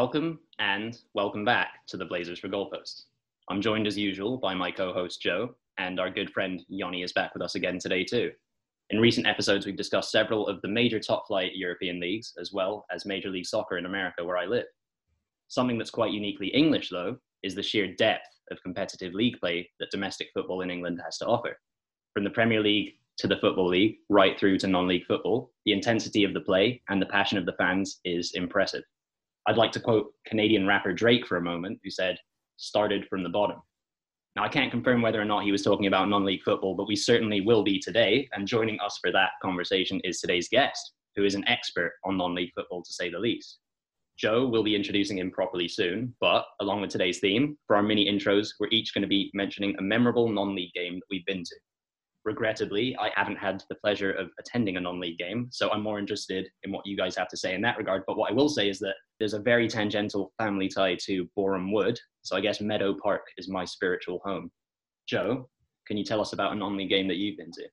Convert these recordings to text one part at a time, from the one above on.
Welcome and welcome back to the Blazers for Goalposts. I'm joined as usual by my co host Joe, and our good friend Yoni is back with us again today too. In recent episodes, we've discussed several of the major top flight European leagues, as well as Major League Soccer in America, where I live. Something that's quite uniquely English, though, is the sheer depth of competitive league play that domestic football in England has to offer. From the Premier League to the Football League, right through to non league football, the intensity of the play and the passion of the fans is impressive. I'd like to quote Canadian rapper Drake for a moment, who said, started from the bottom. Now, I can't confirm whether or not he was talking about non league football, but we certainly will be today. And joining us for that conversation is today's guest, who is an expert on non league football, to say the least. Joe will be introducing him properly soon, but along with today's theme, for our mini intros, we're each going to be mentioning a memorable non league game that we've been to regrettably, I haven't had the pleasure of attending a non league game. So I'm more interested in what you guys have to say in that regard. But what I will say is that there's a very tangential family tie to Boreham Wood. So I guess Meadow Park is my spiritual home. Joe, can you tell us about a non league game that you've been to?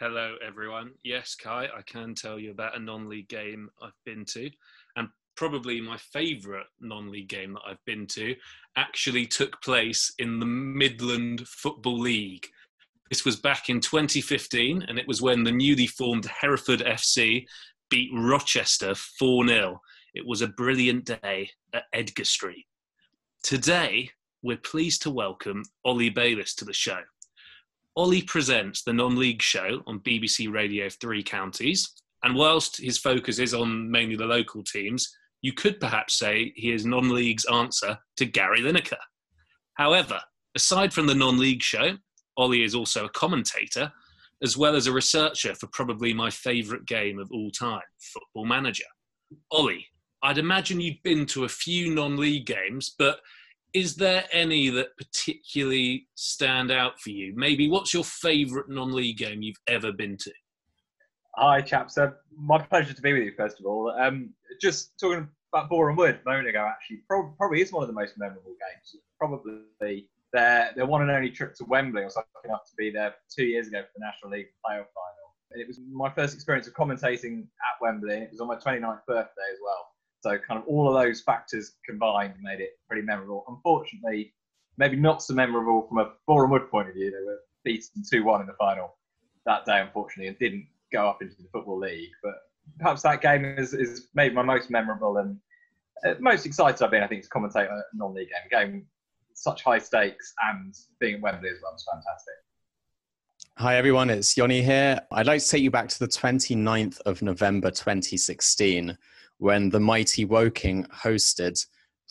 Hello, everyone. Yes, Kai, I can tell you about a non league game I've been to. And probably my favourite non league game that I've been to actually took place in the Midland Football League this was back in 2015, and it was when the newly formed Hereford FC beat Rochester 4 0. It was a brilliant day at Edgar Street. Today, we're pleased to welcome Ollie Bayliss to the show. Ollie presents the non league show on BBC Radio Three Counties, and whilst his focus is on mainly the local teams, you could perhaps say he is non league's answer to Gary Lineker. However, aside from the non league show, Ollie is also a commentator, as well as a researcher for probably my favourite game of all time, Football Manager. Ollie, I'd imagine you've been to a few non league games, but is there any that particularly stand out for you? Maybe what's your favourite non league game you've ever been to? Hi, chaps. Uh, my pleasure to be with you, first of all. Um, just talking about Boreham Wood a moment ago, actually, probably is one of the most memorable games. Probably their their one and only trip to Wembley. I was lucky enough to be there two years ago for the National League playoff final. And it was my first experience of commentating at Wembley. It was on my 29th birthday as well. So kind of all of those factors combined made it pretty memorable. Unfortunately, maybe not so memorable from a Boreham Wood point of view. They were beaten 2-1 in the final that day, unfortunately, and didn't go up into the Football League. But perhaps that game is, is maybe my most memorable and uh, most excited I've been, I think, to commentate a non-league game. Game such high stakes and being at Wembley as well was fantastic. Hi everyone, it's Yoni here. I'd like to take you back to the 29th of November 2016 when the mighty Woking hosted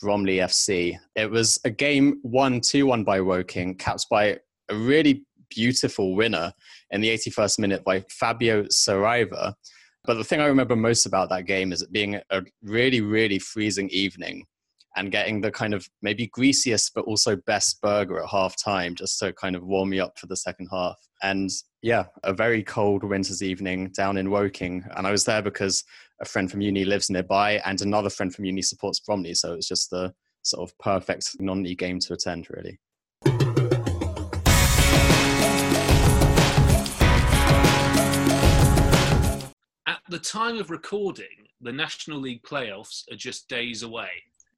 Bromley FC. It was a game 1 2 1 by Woking, capped by a really beautiful winner in the 81st minute by Fabio Saraiva. But the thing I remember most about that game is it being a really, really freezing evening and getting the kind of maybe greasiest but also best burger at half time just to kind of warm me up for the second half. And yeah, a very cold winter's evening down in Woking. And I was there because a friend from uni lives nearby and another friend from uni supports Bromley. So it's just the sort of perfect non league game to attend, really. At the time of recording, the National League playoffs are just days away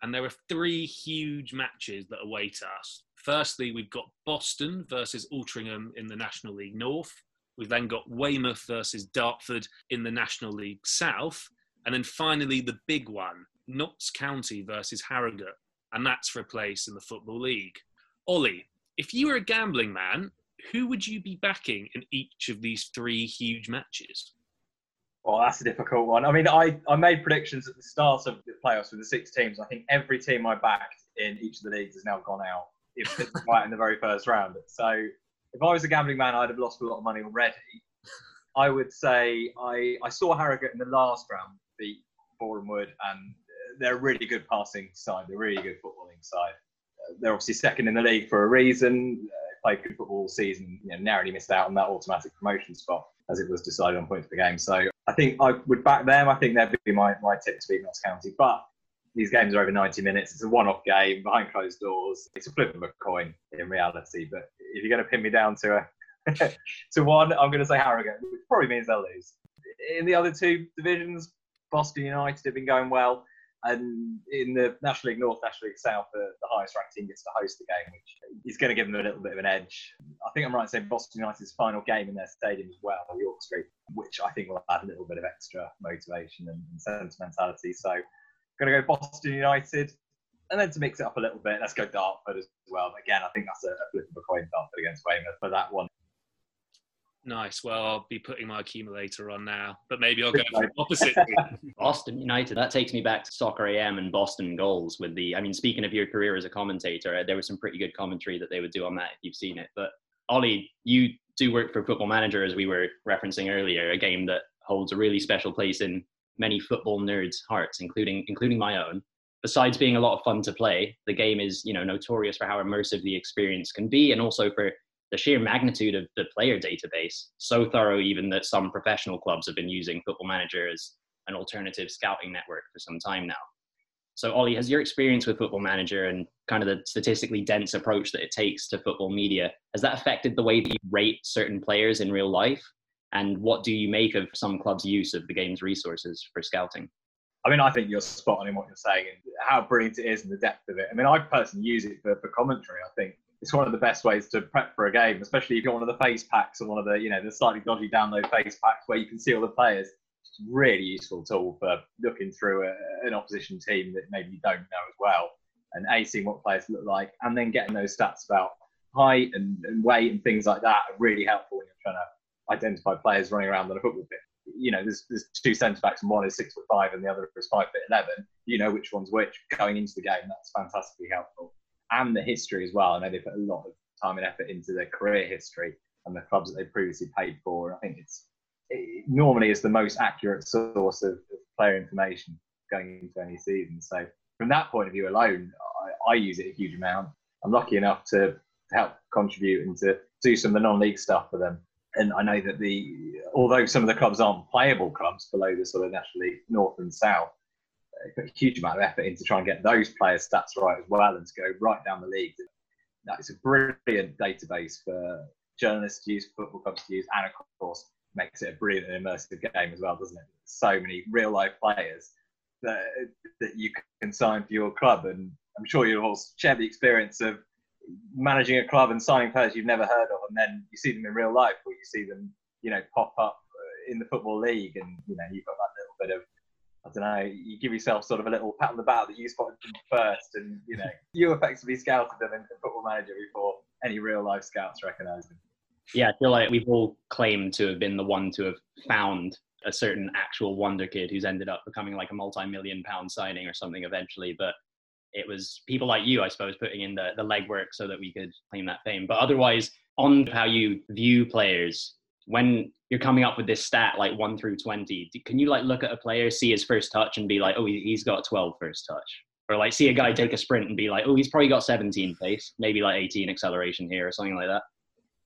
and there are three huge matches that await us. Firstly, we've got Boston versus Altrincham in the National League North. We've then got Weymouth versus Dartford in the National League South. And then finally, the big one, Notts County versus Harrogate. And that's for a place in the Football League. Ollie, if you were a gambling man, who would you be backing in each of these three huge matches? Well, that's a difficult one. I mean, I, I made predictions at the start of the playoffs with the six teams. I think every team I backed in each of the leagues has now gone out right in the very first round. So if I was a gambling man, I'd have lost a lot of money already. I would say I, I saw Harrogate in the last round beat Boreham Wood, and they're a really good passing side. They're a really good footballing side. They're obviously second in the league for a reason. Uh, played good football all season, you know, narrowly missed out on that automatic promotion spot as it was decided on points per game. So I think I would back them. I think that'd be my, my tip to beat Notts County. But these games are over 90 minutes. It's a one-off game behind closed doors. It's a flip of a coin in reality. But if you're going to pin me down to a to one, I'm going to say Harrogate, which probably means they'll lose. In the other two divisions, Boston United have been going well, And in the National League North, National League South, the, the highest ranked team gets to host the game, which is going to give them a little bit of an edge. I think I'm right in saying Boston United's final game in their stadium as well, York Street, which I think will add a little bit of extra motivation and, and sentimentality. So, going to go Boston United. And then to mix it up a little bit, let's go Dartford as well. But again, I think that's a, a flip of a coin Dartford against Weymouth for that one. Nice. Well, I'll be putting my accumulator on now, but maybe I'll go for the opposite. Boston United. That takes me back to Soccer AM and Boston goals. With the, I mean, speaking of your career as a commentator, uh, there was some pretty good commentary that they would do on that if you've seen it. But Ollie, you do work for Football Manager, as we were referencing earlier, a game that holds a really special place in many football nerds' hearts, including including my own. Besides being a lot of fun to play, the game is you know notorious for how immersive the experience can be, and also for the sheer magnitude of the player database, so thorough even that some professional clubs have been using Football Manager as an alternative scouting network for some time now. So, Ollie, has your experience with Football Manager and kind of the statistically dense approach that it takes to football media, has that affected the way that you rate certain players in real life? And what do you make of some clubs' use of the game's resources for scouting? I mean, I think you're spot on in what you're saying and how brilliant it is and the depth of it. I mean, I personally use it for, for commentary. I think it's one of the best ways to prep for a game, especially if you're one of the face packs or one of the, you know, the slightly dodgy download face packs where you can see all the players. It's a really useful tool for looking through a, an opposition team that maybe you don't know as well and A, seeing what players look like and then getting those stats about height and, and weight and things like that are really helpful when you're trying to identify players running around on a football pitch. You know, there's, there's two centre backs and one is six foot five and the other is five foot eleven. You know which one's which going into the game. That's fantastically helpful and the history as well. I know they put a lot of time and effort into their career history and the clubs that they previously paid for. I think it's it normally is the most accurate source of, of, player information going into any season. So from that point of view alone, I, I use it a huge amount. I'm lucky enough to, to help contribute and to do some of the non-league stuff for them. And I know that the although some of the clubs aren't playable clubs below the sort of National League North and South, put a huge amount of effort into trying to get those players' stats right as well and to go right down the league. It's a brilliant database for journalists to use, football clubs to use, and of course makes it a brilliant and immersive game as well, doesn't it? So many real life players that that you can sign for your club, and I'm sure you'll all share the experience of managing a club and signing players you've never heard of, and then you see them in real life, or you see them, you know, pop up uh, in the football league, and you know you've got that little bit of I don't know, you give yourself sort of a little pat on the back that you spotted them first, and you know, you effectively scouted them in, in Football Manager before any real life scouts recognised them. Yeah, I feel like we've all claimed to have been the one to have found a certain actual wonder kid who's ended up becoming like a multi-million pound signing or something eventually, but it was people like you, I suppose, putting in the, the legwork so that we could claim that fame. But otherwise, on how you view players, when you're coming up with this stat like 1 through 20 can you like look at a player see his first touch and be like oh he's got 12 first touch. Or like see a guy take a sprint and be like oh he's probably got 17 pace maybe like 18 acceleration here or something like that?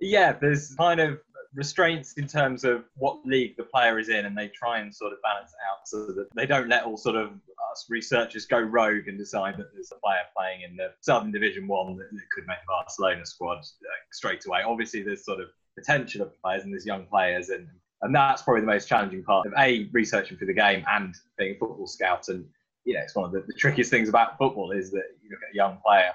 Yeah there's kind of restraints in terms of what league the player is in and they try and sort of balance it out so that they don't let all sort of us researchers go rogue and decide that there's a player playing in the southern division one that, could make barcelona squad uh, straight away. Obviously there's sort of potential of players and there's young players and and that's probably the most challenging part of a researching for the game and being a football scout and you know it's one of the, the trickiest things about football is that you look at a young player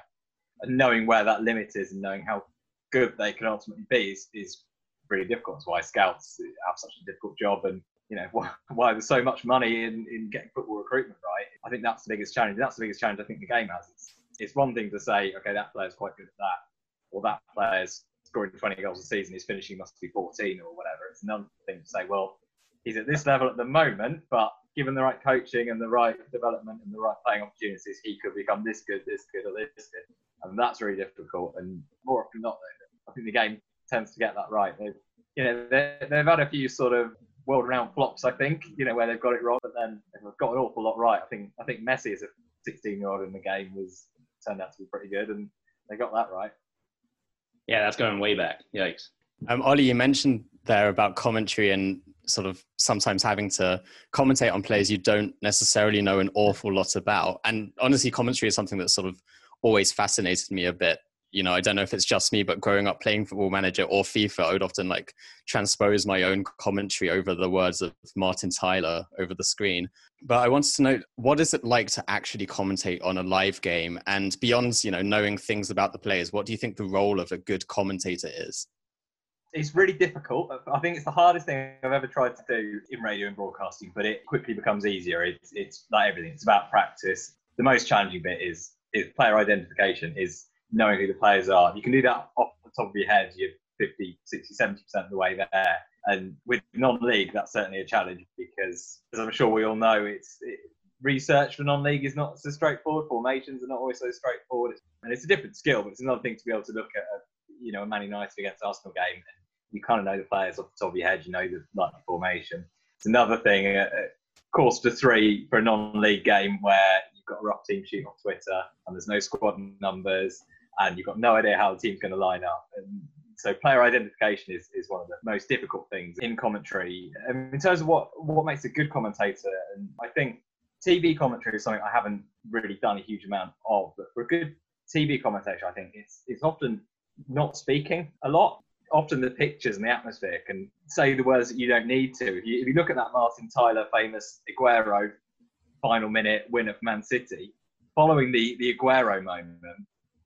and knowing where that limit is and knowing how good they can ultimately be is, is really difficult. That's why scouts have such a difficult job and you know why, there's so much money in, in getting football recruitment right. I think that's the biggest challenge. That's the biggest challenge I think the game has. It's, it's one thing to say, okay, that player's quite good at that, or that player's scoring 20 goals a season, his finishing must be 14 or whatever. It's another thing to say, well, he's at this level at the moment, but given the right coaching and the right development and the right playing opportunities, he could become this good, this good, or this good. And that's really difficult. And more often not, I think the game tends to get that right. They've, you know, they've had a few sort of world-renowned flops, I think, you know, where they've got it wrong, but then they've got an awful lot right. I think I think Messi as a 16-year-old in the game was turned out to be pretty good, and they got that right. Yeah, that's going way back. Yikes. Um, Ollie, you mentioned there about commentary and sort of sometimes having to commentate on players you don't necessarily know an awful lot about. And honestly, commentary is something that sort of always fascinated me a bit. You know, I don't know if it's just me, but growing up playing Football Manager or FIFA, I would often like transpose my own commentary over the words of Martin Tyler over the screen. But I wanted to know what is it like to actually commentate on a live game, and beyond, you know, knowing things about the players, what do you think the role of a good commentator is? it's really difficult. I think it's the hardest thing I've ever tried to do in radio and broadcasting, but it quickly becomes easier. It's, it's like everything. It's about practice. The most challenging bit is is player identification, is knowing who the players are. You can do that off the top of your head. You're 50, 60, 70% of the way there. And with non-league, that's certainly a challenge because, as I'm sure we all know, it's it, research for non-league is not so straightforward. Formations are not always so straightforward, and it's a different skill. But it's another thing to be able to look at, a, you know, a Man United against Arsenal game and you kind of know the players off the top of your head. You know the likely formation. It's another thing, uh, course to three for a non-league game where you've got a rough team sheet on Twitter and there's no squad numbers and you've got no idea how the team's going to line up. And so player identification is, is one of the most difficult things in commentary. And in terms of what, what makes a good commentator, and I think TV commentary is something I haven't really done a huge amount of, but for a good TV commentator, I think it's, it's often not speaking a lot often the pictures and the atmosphere can say the words that you don't need to. If you, if you look at that Martin Tyler famous Aguero final minute win of Man City, following the, the Aguero moment,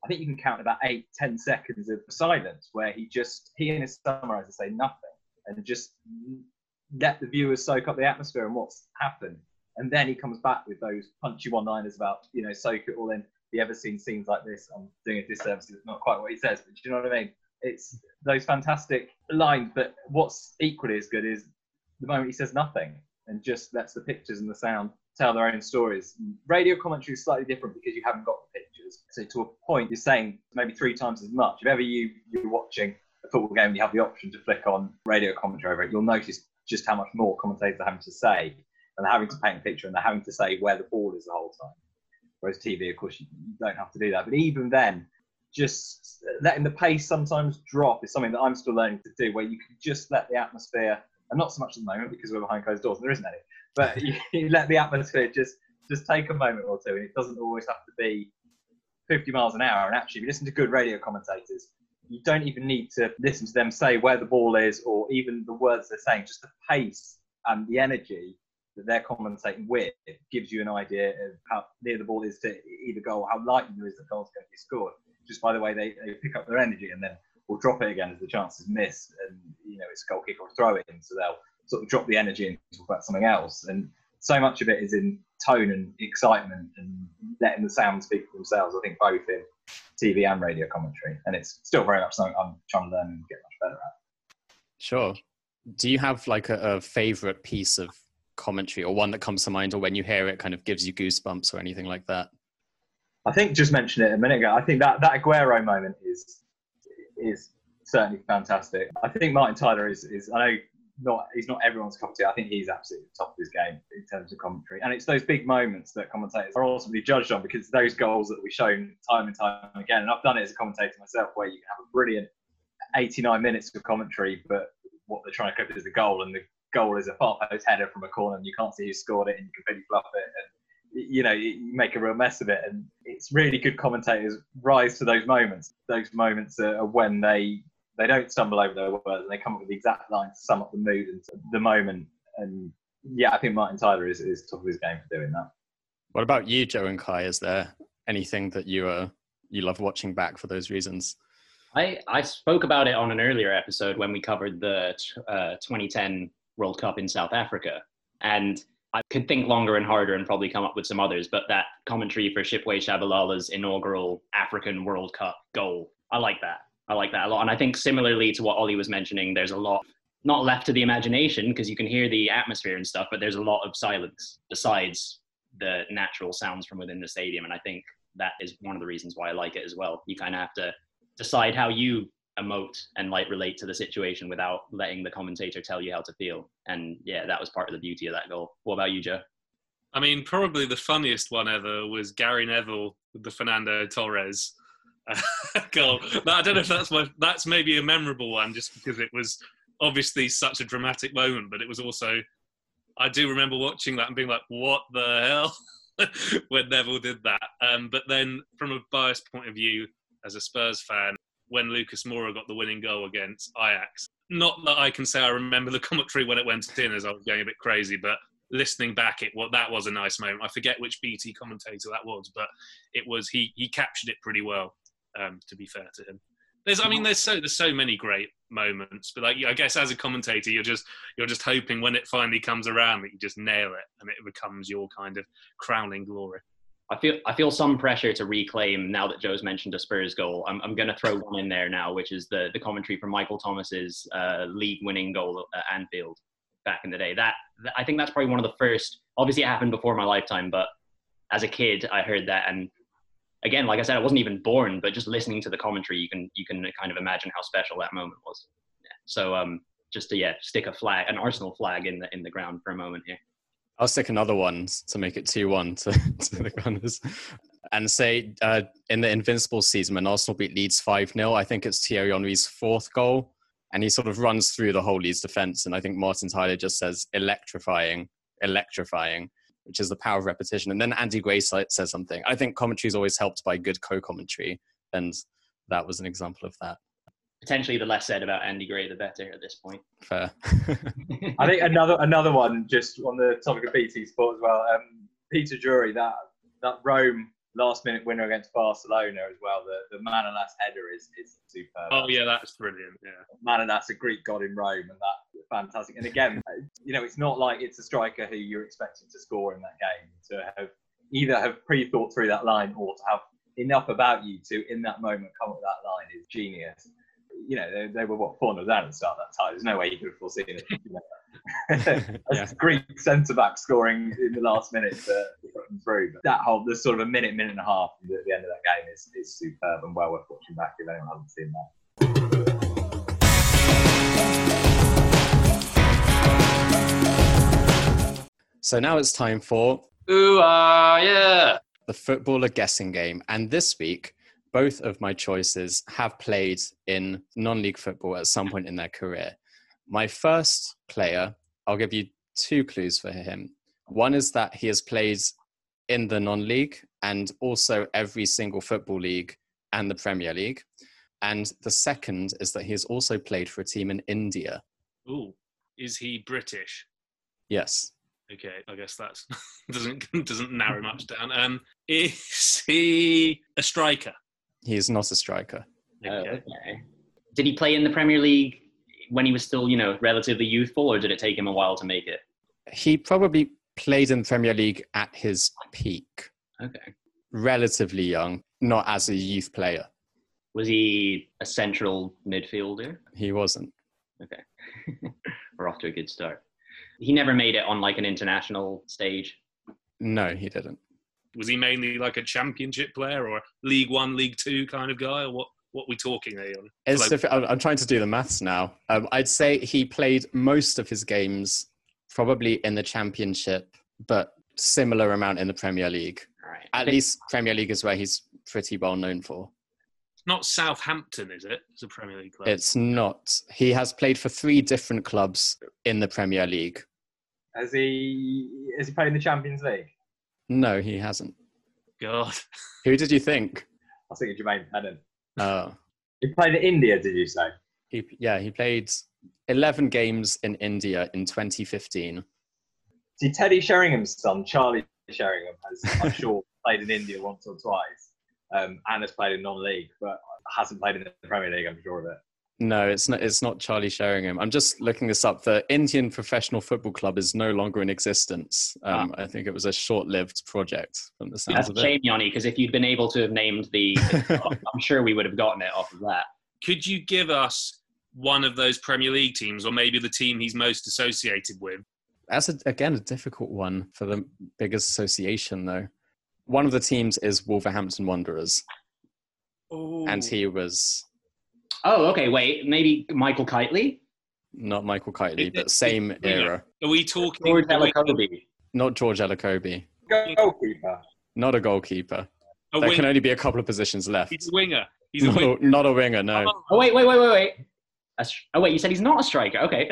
I think you can count about eight, ten seconds of silence where he just, he and his summariser say nothing and just let the viewers soak up the atmosphere and what's happened. And then he comes back with those punchy one-liners about, you know, soak it all in. Have you ever seen scenes like this? I'm doing a disservice. It's not quite what he says, but do you know what I mean? it's those fantastic lines. But what's equally as good is the moment he says nothing and just lets the pictures and the sound tell their own stories. Radio commentary is slightly different because you haven't got the pictures. So to a point, you're saying maybe three times as much. If ever you you're watching a football game and you have the option to flick on radio commentary over it, you'll notice just how much more commentators are having to say and they're having to paint a picture and they're having to say where the ball is the whole time. Whereas TV, of course, you don't have to do that. But even then, just letting the pace sometimes drop is something that I'm still learning to do, where you can just let the atmosphere, and not so much at the moment because we're behind closed doors and there isn't any, but you, you let the atmosphere just just take a moment or two, and it doesn't always have to be 50 miles an hour. And actually, if you listen to good radio commentators, you don't even need to listen to them say where the ball is or even the words they're saying. Just the pace and the energy that they're commentating with gives you an idea of how near the ball is to either goal, how likely there is that goal's going to be scored just by the way they, they pick up their energy and then will drop it again as the chances miss and you know it's a goal kick or throw in so they'll sort of drop the energy and talk about something else. And so much of it is in tone and excitement and letting the sound speak for themselves i think both in tv and radio commentary. And it's still very much something i'm trying to learn and get much better at. Sure. Do you have like a, a favorite piece of commentary or one that comes to mind or when you hear it kind of gives you goosebumps or anything like that? I think just mentioned it a minute ago. I think that that Aguero moment is is certainly fantastic. I think Martin Tyler is is I know not he's not everyone's cup of tea. I think he's absolutely top of his game in terms of commentary. And it's those big moments that commentators are ultimately judged on because those goals that we've shown time and time again. And I've done it as a commentator myself, where you can have a brilliant 89 minutes of commentary, but what they're trying to cover is the goal, and the goal is a far post header from a corner, and you can't see who scored it, and you completely fluff it. And you know, you make a real mess of it. And it's really good commentators rise to those moments. Those moments are when they they don't stumble over their words and they come up with the exact line to sum up the mood and the moment. And yeah, I think Martin Tyler is, is top of his game for doing that. What about you, Joe and Kai? Is there anything that you uh, you love watching back for those reasons? I, I spoke about it on an earlier episode when we covered the uh, 2010 World Cup in South Africa. And I could think longer and harder and probably come up with some others, but that commentary for Siphiwe Tshabalala's inaugural African World Cup goal, I like that. I like that a lot. And I think similarly to what Ollie was mentioning, there's a lot not left to the imagination because you can hear the atmosphere and stuff, but there's a lot of silence besides the natural sounds from within the stadium. And I think that is one of the reasons why I like it as well. You kind of have to decide how you emote and like relate to the situation without letting the commentator tell you how to feel. And yeah, that was part of the beauty of that goal. What about you, Joe? I mean, probably the funniest one ever was Gary Neville with the Fernando Torres goal. But I don't know if that's my that's maybe a memorable one just because it was obviously such a dramatic moment, but it was also I do remember watching that and being like, "What the hell?" when Neville did that. Um, but then, from a biased point of view, as a Spurs fan when Lucas Moura got the winning goal against Ajax. Not that I can say I remember the commentary when it went in, as I was going a bit crazy, but listening back, it well, that was a nice moment. I forget which BT commentator that was, but it was he he captured it pretty well. Um, to be fair to him, there's I mean there's so there's so many great moments, but like I guess as a commentator, you're just you're just hoping when it finally comes around that you just nail it and it becomes your kind of crowning glory. I feel I feel some pressure to reclaim now that Joe's mentioned a Spurs goal. I'm I'm going to throw one in there now, which is the the commentary from Michael Thomas's uh, league-winning goal at Anfield back in the day. That, that I think that's probably one of the first. Obviously, it happened before my lifetime, but as a kid, I heard that, and again, like I said, I wasn't even born, but just listening to the commentary, you can you can kind of imagine how special that moment was. Yeah. So um, just to yeah, stick a flag, an Arsenal flag in the in the ground for a moment here. I'll stick another one to make it 2 1 to, to the Gunners and say uh, in the Invincible season when Arsenal beat Leeds 5 0, I think it's Thierry Henry's fourth goal. And he sort of runs through the whole Leeds defense. And I think Martin Tyler just says electrifying, electrifying, which is the power of repetition. And then Andy Gray says something. I think commentary is always helped by good co commentary. And that was an example of that potentially the less said about Andy Gray, the better at this point. Fair. I think another another one, just on the topic of BT Sport as well. Um, Peter Drury, that that Rome last minute winner against Barcelona as well. The the Manolas header is is superb. Oh yeah, that's brilliant. Yeah, Manolas, a Greek god in Rome, and that fantastic. And again, you know, it's not like it's a striker who you're expecting to score in that game to have either have pre-thought through that line or to have enough about you to in that moment come up with that line is genius you know, they, they were what four 0 down at the start of that time. There's no way you could have foreseen it. yeah. Greek centre back scoring in the last minute to put them through. But that whole, there's sort of a minute, minute and a half at the end of that game is, is superb and well worth watching back if anyone hasn't seen that. So now it's time for Ooh, uh, yeah. The footballer guessing game. And this week, both of my choices have played in non league football at some point in their career. My first player, I'll give you two clues for him. One is that he has played in the non league and also every single football league and the Premier League. And the second is that he has also played for a team in India. Ooh, is he British? Yes. Okay, I guess that doesn't doesn't narrow much down. Um, is he a striker? He is not a striker. Oh, okay. Did he play in the Premier League when he was still, you know, relatively youthful, or did it take him a while to make it? He probably played in the Premier League at his peak. Okay. Relatively young, not as a youth player. Was he a central midfielder? He wasn't. Okay. We're off to a good start. He never made it on like an international stage. No, he didn't was he mainly like a championship player or League One, League Two kind of guy, or what? What we talking here? It's like, I'm trying to do the maths now. Um, I'd say he played most of his games probably in the championship, but similar amount in the Premier League. Right. At least Premier League is where he's pretty well known for. Not Southampton, is it? It's a Premier League club. It's not. He has played for three different clubs in the Premier League. Has he? Has he played in the Champions League? No, he hasn't. God. Who did you think? I was thinking Jermaine Pennant. Oh. He played in India, did you say? He, yeah, he played 11 games in India in 2015. See, Teddy Sheringham's son, Charlie Sheringham, has, I'm sure, played in India once or twice um, and has played in non league, but hasn't played in the Premier League, I'm sure of it. No, it's not. It's not Charlie Sheringham. I'm just looking this up. The Indian Professional Football Club is no longer in existence. Um, ah. I think it was a short-lived project. From the sounds That's of a shame, Yanni, because if you'd been able to have named the, I'm sure we would have gotten it off of that. Could you give us one of those Premier League teams, or maybe the team he's most associated with? That's a, again a difficult one for the biggest association, though. One of the teams is Wolverhampton Wanderers, Ooh. and he was Oh, okay. Wait, maybe Michael Kightly. Not Michael Kightly, but same era. Are we talking George Elokobi? Not George Elokobi. Goalkeeper. Not a goalkeeper. A there can only be a couple of positions left. He's a winger. He's not, a winger. not a winger, no. Oh, oh wait, wait, wait, wait, wait. Oh, wait, you said he's not a striker. Okay.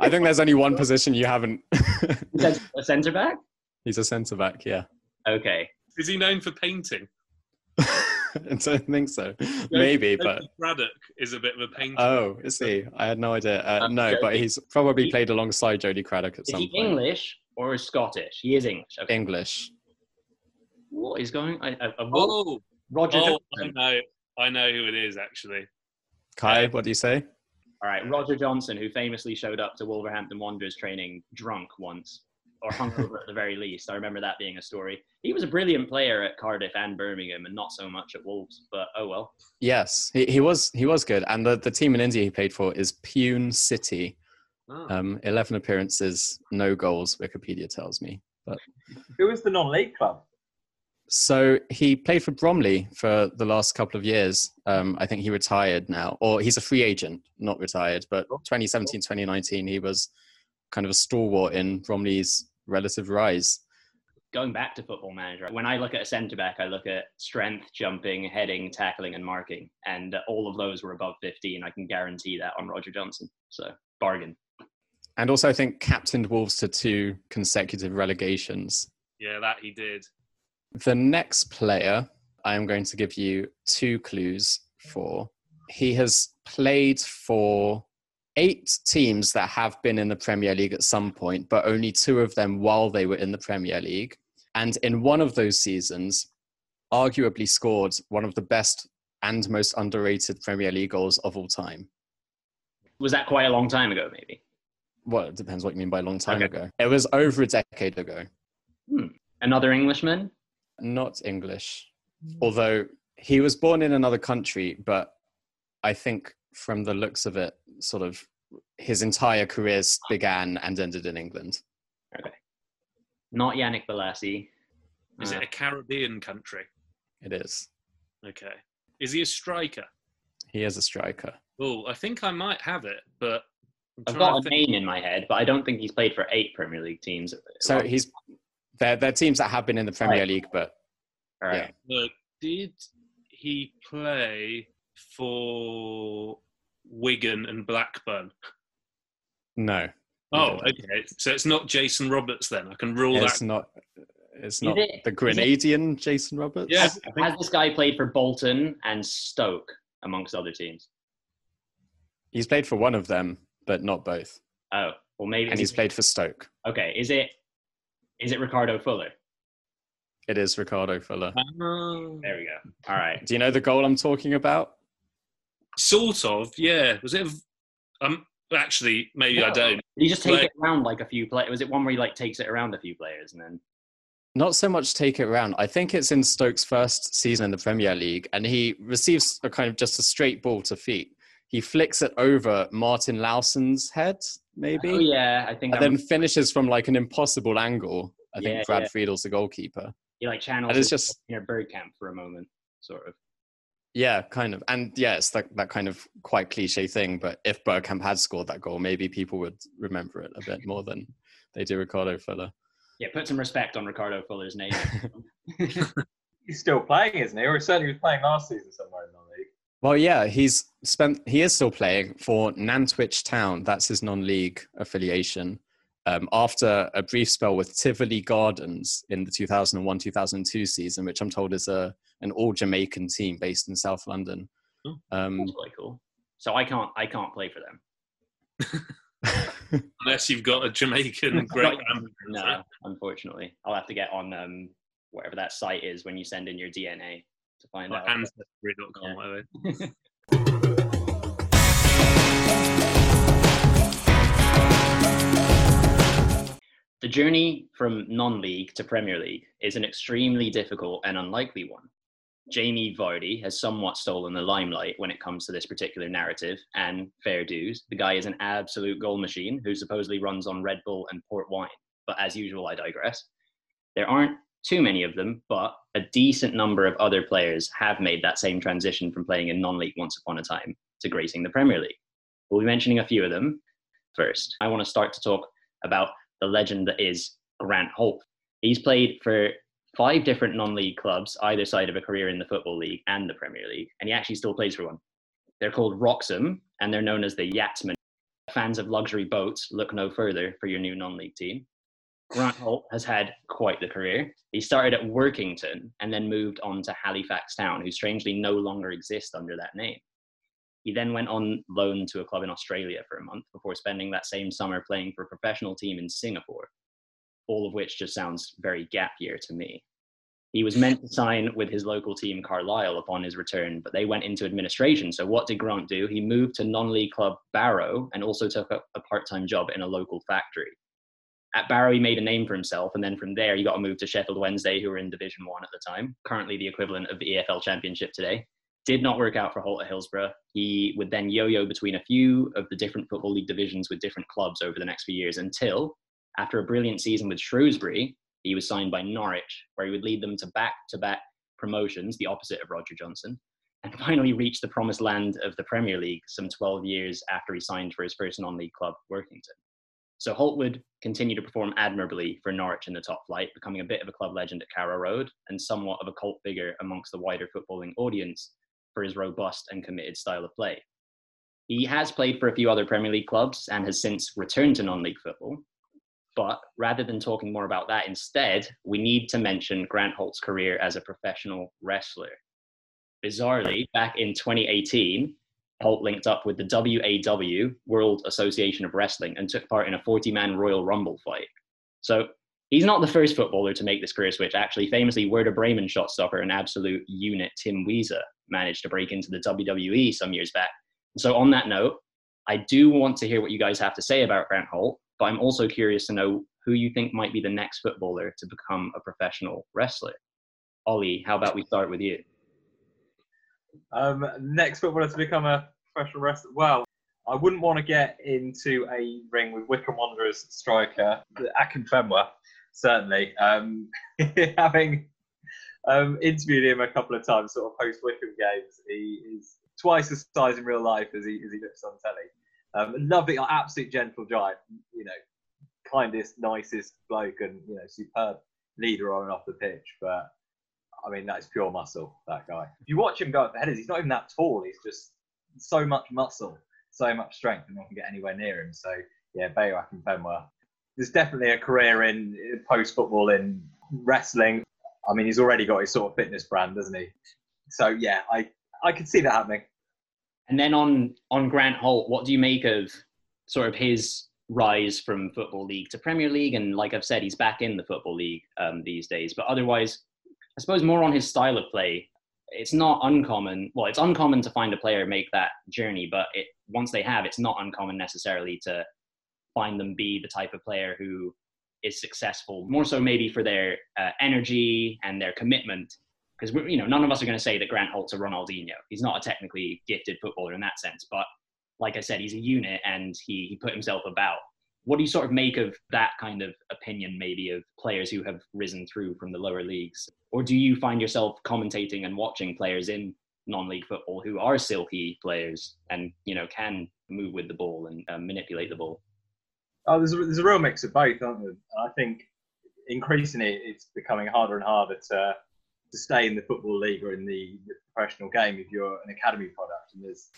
I think there's only one position you haven't. a centre back? He's a centre back, yeah. Okay. Is he known for painting? I don't think so. Maybe, but Craddock is a bit of a pain. oh, is he? I had no idea. Uh, Um, no, but he's probably he- played alongside Jody Craddock at some point. Is he point. English or is Scottish? He is English. Okay. English. What is going? I, I, I, Oh, Roger oh, I Johnson. know, I know who it is actually. Kai, what do you say? All right, Roger Johnson, who famously showed up to Wolverhampton Wanderers training drunk once, or hungover at the very least. I remember that being a story. He was a brilliant player at Cardiff and Birmingham, and not so much at Wolves. But oh well. Yes, he, he was he was good. And the, the team in India he played for is Pune City. Oh. Um, Eleven appearances, no goals. Wikipedia tells me. Who was the non-league club? So he played for Bromley for the last couple of years. Um, I think he retired now, or he's a free agent, not retired. But 2017, 2019, he was kind of a stalwart in Bromley's relative rise. Going back to Football Manager, when I look at a centre back, I look at strength, jumping, heading, tackling, and marking, and all of those were above 15. I can guarantee that on Roger Johnson. So bargain. And also, I think captained Wolves to two consecutive relegations. Yeah, that he did. The next player, I am going to give you two clues for. He has played for eight teams that have been in the Premier League at some point, but only two of them while they were in the Premier League. And in one of those seasons, arguably scored one of the best and most underrated Premier League goals of all time. Was that quite a long time ago? Maybe Well, it depends what you mean by a long time Okay. ago. It was over a decade ago. Hmm. another Englishman. Not English. although he was born in another country, but I think from the looks of it, sort of his entire career began and ended in England. Okay. Not Yannick Bolasie. Is Uh, it a Caribbean country? It is. Okay. Is he a striker? He is a striker. Oh, I think I might have it, but I'm I've got a think. name in my head, but I don't think he's played for eight Premier League teams. So Well, he's they're, they're teams that have been in the Premier Right. League, but all right. Look, did he play for Wigan and Blackburn? no. Oh, okay. So it's not Jason Roberts then. I can rule It's that. not. It's not it- the is it- Grenadian Jason Roberts. Yeah. Has, has this guy played for Bolton and Stoke, amongst other teams? he's played for one of them, but not both. Oh, well, maybe. And he's played for Stoke. Okay, is it is it Ricardo Fuller? It is Ricardo Fuller. Oh. There we go. All right. Do you know the goal I'm talking about? Sort of, yeah. Was it? a- Um, actually, maybe I don't. Did he just take Like- it around like a few players? Was it one where he like takes it around a few players and then? not so much take it around. I think it's in Stokes' first season in the Premier League, and he receives a kind of just a straight ball to feet. He flicks it over Martin Laursen's head, maybe, Oh yeah, I think and I'm- then finishes from like an impossible angle. I think Yeah, Brad yeah. Friedel's the goalkeeper. he like channels And it's his just inner Bergkamp for a moment, sort of. Yeah, kind of, and yeah, it's that that kind of quite cliche thing. But if Bergkamp had scored that goal, maybe people would remember it a bit more than they do Ricardo Fuller. Yeah, put some respect on Ricardo Fuller's name. He's still playing, isn't he? Or he was playing last season somewhere in the league. Well, yeah, he's spent. He is still playing for Nantwich Town. That's his non-league affiliation. Um, after a brief spell with Tivoli Gardens in the 2001-2002 season, which I'm told is a an all Jamaican team based in South London. Oh. Um, That's quite cool. So I can't I can't play for them. Unless you've got a Jamaican great grandmother. No, unfortunately, I'll have to get on um, whatever that site is when you send in your DNA to find Like out. ancestry.com, Yeah. journey from non-league to Premier League is an extremely difficult and unlikely one. Jamie Vardy has somewhat stolen the limelight when it comes to this particular narrative, and fair dues, the guy is an absolute goal machine who supposedly runs on Red Bull and port wine. But as usual, I digress. There aren't too many of them, but a decent number of other players have made that same transition from playing in non-league once upon a time to gracing the Premier League. We'll be mentioning a few of them first. I want to start to talk about the legend that is Grant Holt. He's played for five different non-league clubs, either side of a career in the Football League and the Premier League, and he actually still plays for one. They're called Wroxham, and they're known as the Yachtsmen. Fans of luxury boats, look no further for your new non-league team. Grant Holt has had quite the career. He started at Workington and then moved on to Halifax Town, who strangely no longer exist under that name. He then went on loan to a club in Australia for a month before spending that same summer playing for a professional team in Singapore, all of which just sounds very gap year to me. He was meant to sign with his local team, Carlisle, upon his return, but they went into administration. So, what did Grant do? He moved to non league club Barrow and also took up a part time job in a local factory. At Barrow, he made a name for himself, and then from there, he got a move to Sheffield Wednesday, who were in Division One at the time, currently the equivalent of the EFL Championship today. Did not work out for Holt at Hillsborough. He would then yo yo between a few of the different Football League divisions with different clubs over the next few years until, after a brilliant season with Shrewsbury, he was signed by Norwich, where he would lead them to back to back promotions, the opposite of Roger Johnson, and finally reach the promised land of the Premier League some 12 years after he signed for his first non league club, Workington. So Holt would continue to perform admirably for Norwich in the top flight, becoming a bit of a club legend at Carrow Road and somewhat of a cult figure amongst the wider footballing audience for his robust and committed style of play. He has played for a few other Premier League clubs and has since returned to non league football, but rather than talking more about that, instead, we need to mention Grant Holt's career as a professional wrestler. Bizarrely, back in 2018, Holt linked up with the WAW, World Association of Wrestling, and took part in a 40 man Royal Rumble fight. So he's not the first footballer to make this career switch. Actually, famously, Werder Bremen shotstopper and absolute unit Tim Wiese managed to break into the WWE some years back. So, on that note, I do want to hear what you guys have to say about Grant Holt, but I'm also curious to know who you think might be the next footballer to become a professional wrestler. Ollie, how about we start with you? Um, next footballer to become a professional wrestler. Well, I wouldn't want to get into a ring with Wycombe Wanderers striker Akinfenwa, certainly. Um, having um, interviewed him a couple of times, sort of post Wycombe games, he is twice the size in real life as he, as he looks on telly. Um, lovely, absolute gentle giant, you know, kindest, nicest bloke, and you know, superb leader on and off the pitch. But I mean, that's pure muscle. That guy. If you watch him go at the headers, he's not even that tall. He's just so much muscle, so much strength, and no one can get anywhere near him. So yeah, Bayo Akinfenwa. There's definitely a career in post football in wrestling. I mean, he's already got his sort of fitness brand, doesn't he? So yeah, I I could see that happening. And then on on Grant Holt, what do you make of sort of his rise from football league to Premier League? And like I've said, he's back in the football league um, these days. But otherwise, I suppose more on his style of play. It's not uncommon. Well, it's uncommon to find a player make that journey, but it, once they have, it's not uncommon necessarily to find them be the type of player who is successful. More so, maybe for their uh, energy and their commitment because you know none of us are going to say that Grant Holt's a Ronaldinho. He's not a technically gifted footballer in that sense, but like I said, he's a unit and he he put himself about. What do you sort of make of that kind of opinion, maybe of players who have risen through from the lower leagues, or do you find yourself commentating and watching players in non-league football who are silky players and you know can move with the ball and uh, manipulate the ball? Oh, there's a, there's a real mix of both, aren't there? I think increasingly it's becoming harder and harder to to stay in the football league or in the, the, professional game if you're an academy product. And there's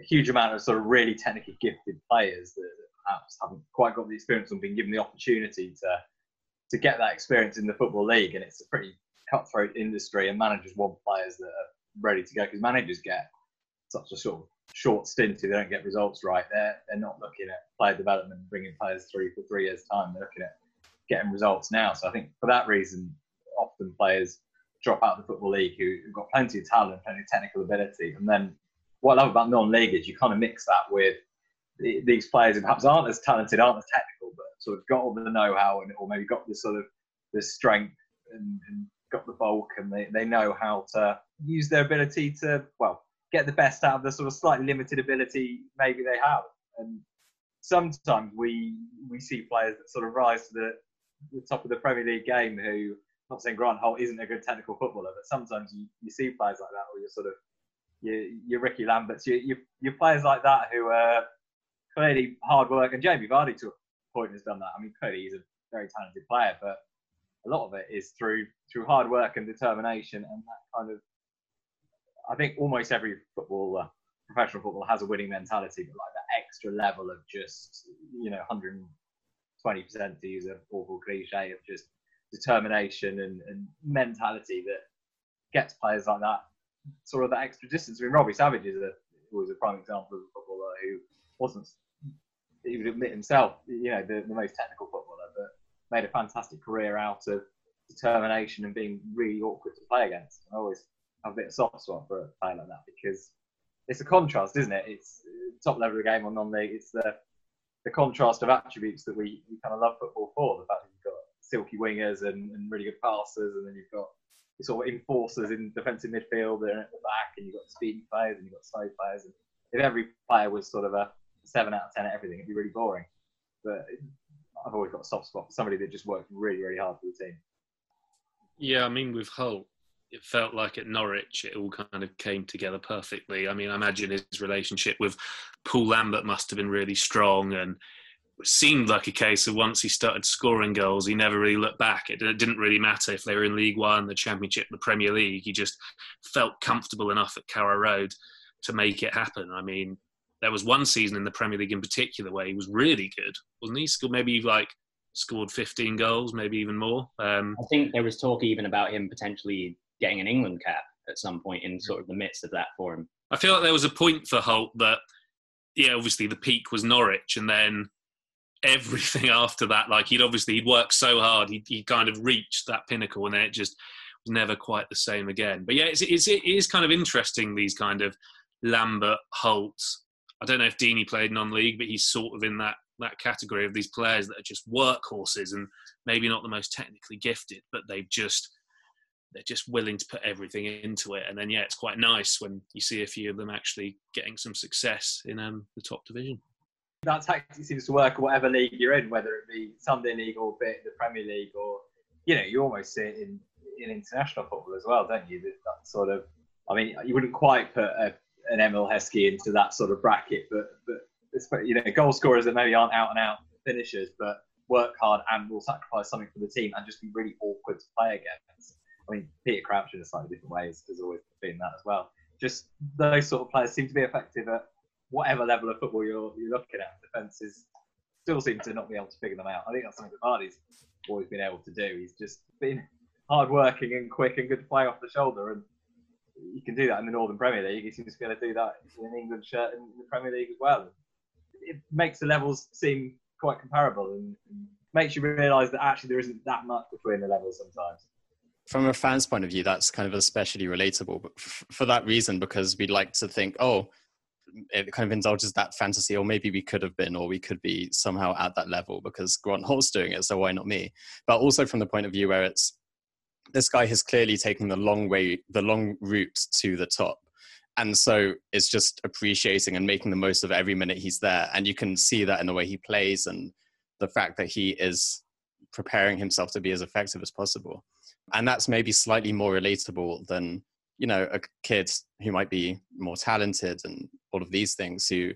a huge amount of sort of really technically gifted players that, perhaps haven't quite got the experience or been given the opportunity to to get that experience in the football league. And it's a pretty cutthroat industry, and managers want players that are ready to go because managers get such a sort of short stint if they don't get results right. They're they're not looking at player development and bringing players through for three years' time. They're looking at getting results now. So I think for that reason, often players drop out of the football league who, have got plenty of talent, plenty of technical ability. And then what I love about non-league is you kind of mix that with the, these players who perhaps aren't as talented, aren't as technical, but sort of got all the know-how and or maybe got the sort of the strength and, and got the bulk and they, they know how to use their ability to well get the best out of the sort of slightly limited ability maybe they have. And sometimes we we see players that sort of rise to the, the top of the Premier League game who not saying Grant Holt isn't a good technical footballer, but sometimes you, you see players like that, or you're sort of you, you're Ricky Lamberts, you, you, you're players like that who are clearly hard work. And Jamie Vardy to a point has done that. I mean, clearly he's a very talented player, but a lot of it is through through hard work and determination, and that kind of. I think almost every footballer, professional footballer, has a winning mentality, but like that extra level of just you know 100 20% to use an awful cliche of just determination and, and mentality that gets players like that sort of that extra distance. I mean, Robbie Savage is a, was a prime example of a footballer who wasn't, he would admit himself, you know, the, the most technical footballer, but made a fantastic career out of determination and being really awkward to play against. I always have a bit of soft spot for a player like that because it's a contrast, isn't it? It's uh, top level of the game or non-league. It's the the contrast of attributes that we, we kind of love football for. The fact that you've got silky wingers and, and really good passers, and then you've got sort of enforcers in defensive midfield and at the back, and you've got speedy players and you've got slow players. And if every player was sort of a seven out of ten at everything, it'd be really boring. But I've always got a soft spot for somebody that just worked really, really hard for the team. Yeah, I mean, with Holt, it felt like at Norwich it all kind of came together perfectly. I mean, I imagine his relationship with Paul Lambert must have been really strong and it seemed like a case of once he started scoring goals, he never really looked back. It, didn't really matter if they were in League One, the Championship, the Premier League. He just felt comfortable enough at Carrow Road to make it happen. I mean, there was one season in the Premier League in particular where he was really good, wasn't he? Scored maybe like scored 15 goals, maybe even more. Um, I think there was talk even about him potentially getting an England cap at some point in mm. sort of the midst of that for him. I feel like there was a point for Holt that, yeah, obviously the peak was Norwich, and then everything after that, like he'd obviously he'd worked so hard, he he kind of reached that pinnacle, and then it just was never quite the same again. But yeah, it's, it's it is kind of interesting these kind of Lambert, Holt. I don't know if Deeney played non-league, but he's sort of in that that category of these players that are just workhorses and maybe not the most technically gifted, but they've just they're just willing to put everything into it. And then yeah, it's quite nice when you see a few of them actually getting some success in um, the top division. That tactic seems to work whatever league you're in, whether it be Sunday League or the Premier League, or you know, you almost see it in in international football as well, don't you? That, that sort of, I mean, you wouldn't quite put a, an Emile Heskey into that sort of bracket, but but you know, goal scorers that maybe aren't out and out finishers, but work hard and will sacrifice something for the team and just be really awkward to play against. I mean, Peter Crouch in a slightly different way has, always been that as well. Just those sort of players seem to be effective at whatever level of football you're, you're looking at. Defences still seem to not be able to figure them out. I think that's something that Vardy's always been able to do. He's just been hard working and quick and good to play off the shoulder. And you can do that in the Northern Premier League. He seems to be able to do that in an England shirt in the Premier League as well. It makes the levels seem quite comparable and makes you realise that actually there isn't that much between the levels sometimes from a fan's point of view, that's kind of especially relatable. But f- for that reason, because we like to think, oh, it kind of indulges that fantasy, or maybe we could have been, or we could be somehow at that level because Grant Holt's doing it, so why not me? But also from the point of view where it's this guy has clearly taken the long way, the long route to the top. And so it's just appreciating and making the most of every minute he's there. And you can see that in the way he plays and the fact that he is preparing himself to be as effective as possible and that's maybe slightly more relatable than you know a kid who might be more talented and all of these things who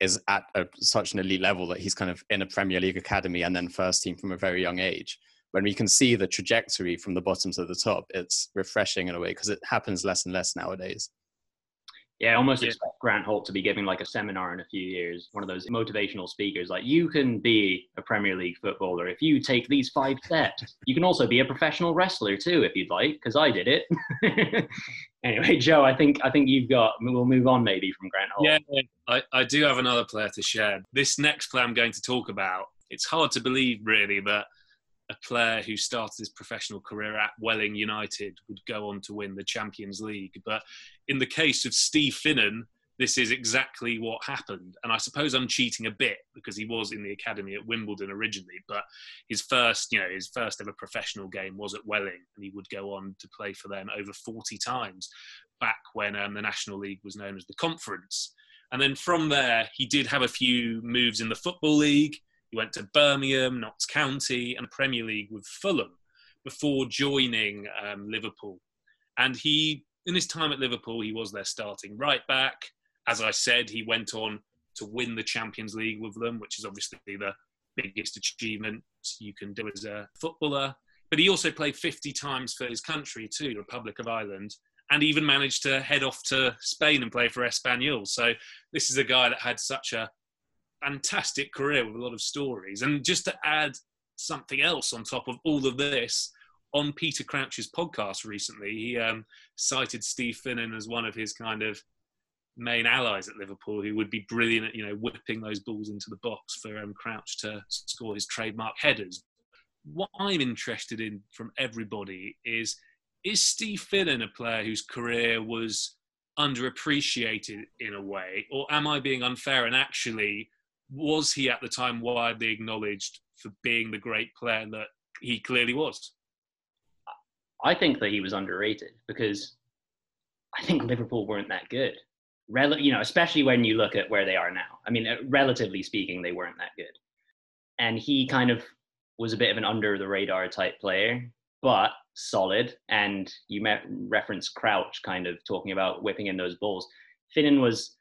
is at a, such an elite level that he's kind of in a Premier League academy and then first team from a very young age. When we can see the trajectory from the bottom to the top, it's refreshing in a way because it happens less and less nowadays. Yeah, almost yeah. Grant Holt to be giving like a seminar in a few years, one of those motivational speakers. Like, you can be a Premier League footballer if you take these five steps. You can also be a professional wrestler too, if you'd like, because I did it. anyway, Joe, I think I think you've got. We'll move on maybe from Grant Holt. Yeah, I, I do have another player to share. This next player I'm going to talk about. It's hard to believe, really, that a player who started his professional career at Welling United would go on to win the Champions League. But in the case of Steve Finnan, this is exactly what happened. And I suppose I'm cheating a bit because he was in the academy at Wimbledon originally, but his first, you know, his first ever professional game was at Welling, and he would go on to play for them over 40 times back when um, the National League was known as the Conference. And then from there, he did have a few moves in the Football League. He went to Birmingham, Notts County, and Premier League with Fulham before joining um, Liverpool. And he, in his time at Liverpool, he was their starting right back. As I said, he went on to win the Champions League with them, which is obviously the biggest achievement you can do as a footballer. But he also played 50 times for his country too, Republic of Ireland, and even managed to head off to Spain and play for Espanyol. So this is a guy that had such a fantastic career with a lot of stories. And just to add something else on top of all of this, on Peter Crouch's podcast recently, he um, cited Steve Finnan as one of his kind of main allies at Liverpool who would be brilliant at you know whipping those balls into the box for um, Crouch to score his trademark headers. What I'm interested in from everybody is is Steve Finnan a player whose career was underappreciated in a way, or am I being unfair? And actually, was he at the time widely acknowledged for being the great player that he clearly was? I think that he was underrated because I think Liverpool weren't that good. Rel- you know, especially when you look at where they are now. I mean, uh, relatively speaking, they weren't that good. And he kind of was a bit of an under the radar type player, but solid. And you met reference Crouch kind of talking about whipping in those balls. Finnan was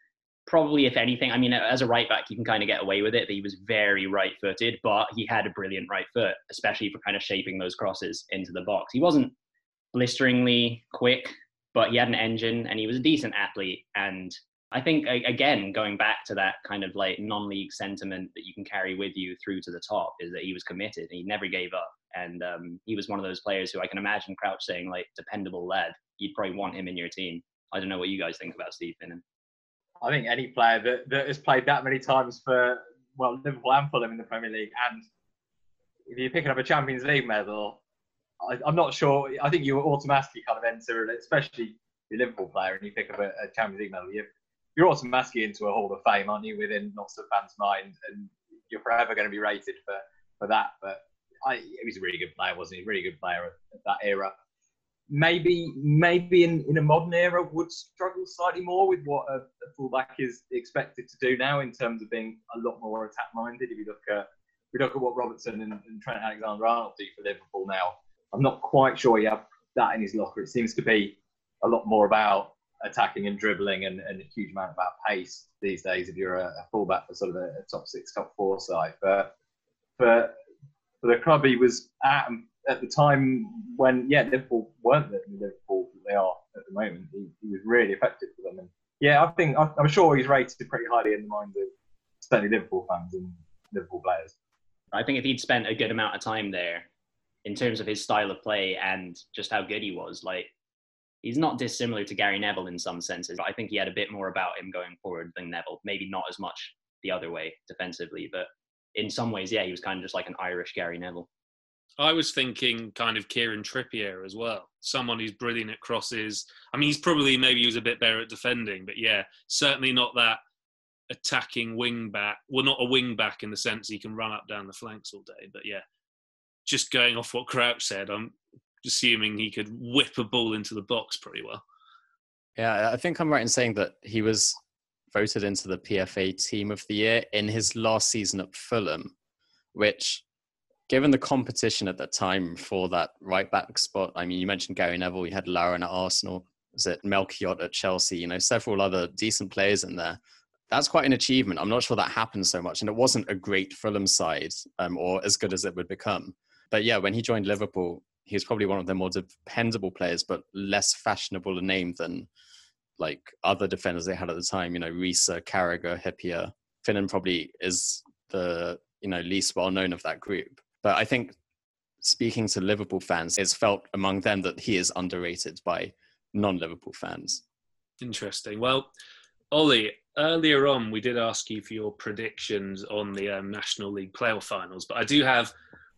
probably, if anything, I mean, as a right back, you can kind of get away with it. But he was very right footed, but he had a brilliant right foot, especially for kind of shaping those crosses into the box. He wasn't blisteringly quick but he had an engine and he was a decent athlete. And I think again, going back to that kind of like non-league sentiment that you can carry with you through to the top is that he was committed. And he never gave up, and um, he was one of those players who I can imagine Crouch saying like dependable lad. You'd probably want him in your team. I don't know what you guys think about Steve Finnan. I think any player that, that has played that many times for well Liverpool and Fulham in the Premier League, and if you're picking up a Champions League medal, I, am not sure. I think you automatically kind of enter, especially a Liverpool player, and you pick up a, a Champions League medal. You're, you're automatically into a Hall of Fame, aren't you? Within lots of fans' mind, and you're forever going to be rated for for that. But I, he was a really good player, wasn't he? Really good player at, at that era. Maybe, maybe in, in a modern era would struggle slightly more with what a, a fullback is expected to do now in terms of being a lot more attack minded. If you look at we look at what Robertson and, and Trent Alexander-Arnold do for Liverpool now, I'm not quite sure he have that in his locker. It seems to be a lot more about attacking and dribbling and, and a huge amount about pace these days if you're a, a fullback for sort of a, a, top six, top four side. But for, for the club he was at um, at the time when, yeah, Liverpool weren't the Liverpool that they are at the moment, he, he was really effective for them. And yeah, I think, I'm sure he's rated pretty highly in the minds of certainly Liverpool fans and Liverpool players. I think if he'd spent a good amount of time there, in terms of his style of play and just how good he was. Like he's not dissimilar to Gary Neville in some senses. But I think he had a bit more about him going forward than Neville. Maybe not as much the other way defensively, but in some ways, yeah, he was kind of just like an Irish Gary Neville. I was thinking kind of Kieran Trippier as well. Someone who's brilliant at crosses. I mean, he's probably maybe he was a bit better at defending, but yeah, certainly not that attacking wing back. Well, not a wing back in the sense he can run up down the flanks all day, but yeah, just going off what Crouch said, I'm assuming he could whip a ball into the box pretty well. Yeah, I think I'm right in saying that he was voted into the PFA Team of the Year in his last season at Fulham, which, given the competition at that time for that right back spot, I mean, you mentioned Gary Neville, you had Lauren at Arsenal, was it Melchiot at Chelsea, you know, several other decent players in there. That's quite an achievement. I'm not sure that happened so much, and it wasn't a great Fulham side um, or as good as it would become. But yeah, when he joined Liverpool, he was probably one of the more dependable players, but less fashionable a name than like other defenders they had at the time. You know, Riise, Carragher, Hyypiä. Finnan probably is the you know least well known of that group. But I think speaking to Liverpool fans, it's felt among them that he is underrated by non-Liverpool fans. Interesting. Well, Ollie, earlier on we did ask you for your predictions on the um, National League playoff finals, but I do have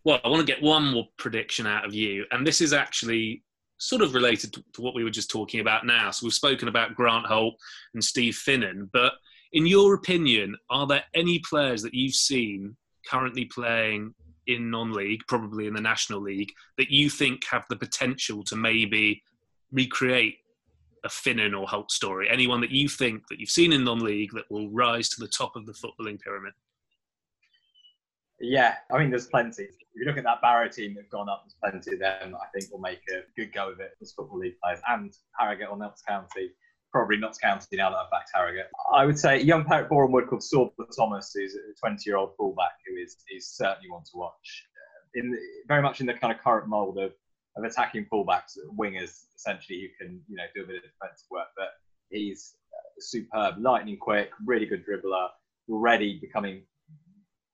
well, I want to get one more prediction out of you. And this is actually sort of related to, to, what we were just talking about now. So we've spoken about Grant Holt and Steve Finnan, but in your opinion, are there any players that you've seen currently playing in non-league, probably in the National League, that you think have the potential to maybe recreate a Finnan or Holt story? Anyone that you think that you've seen in non-league that will rise to the top of the footballing pyramid? Yeah, I mean, there's plenty. If you look at that Barrow team that've gone up, there's plenty of them I think will make a good go of it as Football League players. And Harrogate or Notts County, probably Notts County now that I've backed Harrogate. I would say young player Boreham Wood called Sorba Thomas, who's a 20 year old fullback who is, is certainly one to watch. Uh, in the, very much in the kind of current mould of, of attacking fullbacks, wingers, essentially, who can you know do a bit of defensive work. But he's uh, superb, lightning quick, really good dribbler, already becoming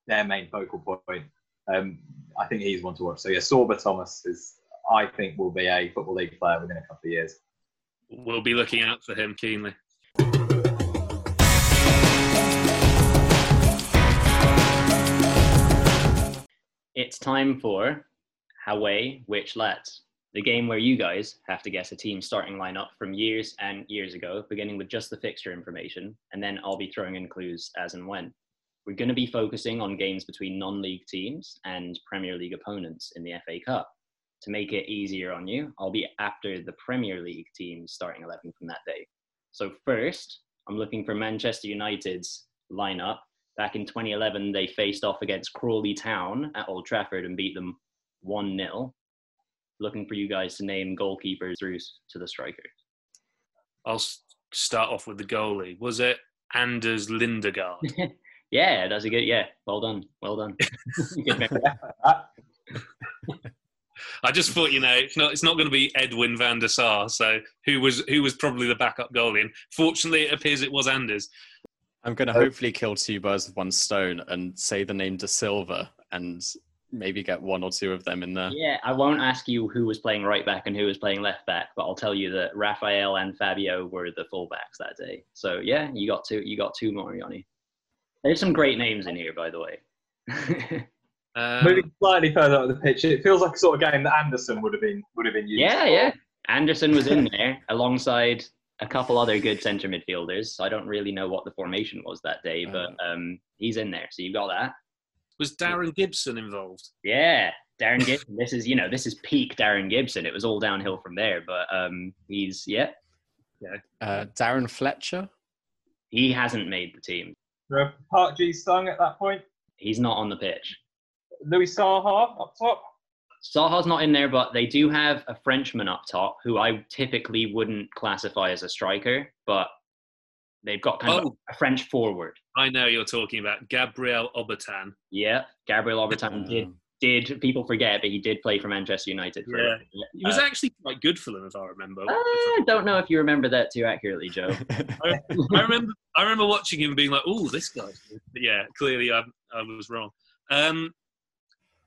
their main focal point. Um, I think he's one to watch. So yeah, Sorba Thomas is I think will be a football league player within a couple of years. We'll be looking out for him keenly. It's time for Hawaii Which Lads, the game where you guys have to guess a team starting lineup from years and years ago, beginning with just the fixture information, and then I'll be throwing in clues as and when. We're going to be focusing on games between non league teams and Premier League opponents in the FA Cup. To make it easier on you, I'll be after the Premier League teams starting 11 from that day. So, first, I'm looking for Manchester United's lineup. Back in 2011, they faced off against Crawley Town at Old Trafford and beat them 1 0. Looking for you guys to name goalkeepers through to the striker. I'll start off with the goalie. Was it Anders Lindegaard? yeah, that's a good. Yeah, well done, well done. I just thought, you know, it's not it's not going to be Edwin van der Sar, so who was who was probably the backup goalie. And fortunately, it appears it was Anders. I'm going to hopefully kill two birds with one stone and say the name Da Silva and maybe get one or two of them in there. Yeah, I won't ask you who was playing right back and who was playing left back, but I'll tell you that Rafael and Fabio were the fullbacks that day. So yeah, you got two. You got two more, Yanni. There's some great names in here, by the way. Um, Moving slightly further up the pitch, it feels like a sort of game that Anderson would have been would have been used. yeah, for. yeah. Anderson was in there alongside a couple other good centre midfielders. I don't really know what the formation was that day, but um, he's in there. So you've got that. was Darren Gibson involved? Yeah, Darren Gibson. this is you know this is peak Darren Gibson. It was all downhill from there, but um, he's yeah Uh, Darren Fletcher. he hasn't made the team. Uh, Park Ji Sung at that point. He's not on the pitch. Louis Saha up top. Saha's not in there, but they do have a Frenchman up top who I typically wouldn't classify as a striker, but they've got kind of Oh. a French forward. I know you're talking about Gabriel Obertan. Yeah, Gabriel Obertan did Um, did people forget, that he did play for Manchester United. For Yeah. little. He was Uh, actually quite good for them, if I remember. I don't know if you remember that too accurately, Joe. I remember, I remember watching him being like, "Oh, this guy." But yeah, clearly I, I was wrong. Um,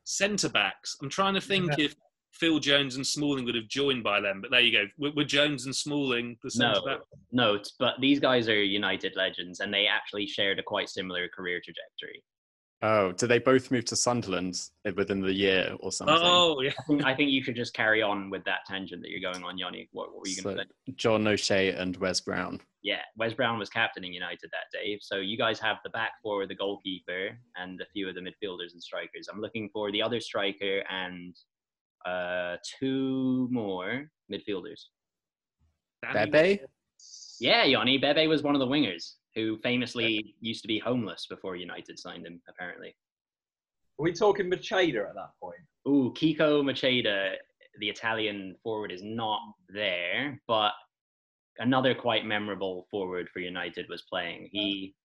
Centre backs. I'm trying to think if Phil Jones and Smalling would have joined by then, but there you go. Were, were Jones and Smalling the centre No, back? no, it's- but these guys are United legends, and they actually shared a quite similar career trajectory. Oh, did they both move to Sunderland within the year or something? Oh, yeah. I think, I think you should just carry on with that tangent that you're going on, Yanni. What, what were you going to So, say? John O'Shea and Wes Brown. Yeah, Wes Brown was captaining United that day. So you guys have the back four, the goalkeeper, and a few of the midfielders and strikers. I'm looking for the other striker and uh, two more midfielders. Danny- Bebe? Yeah, Yanni, Bebe was one of the wingers who famously used to be homeless before United signed him, apparently. Are we talking Macheda at that point? Ooh, Kiko Macheda, the Italian forward, is not there, but another quite memorable forward for United was playing. He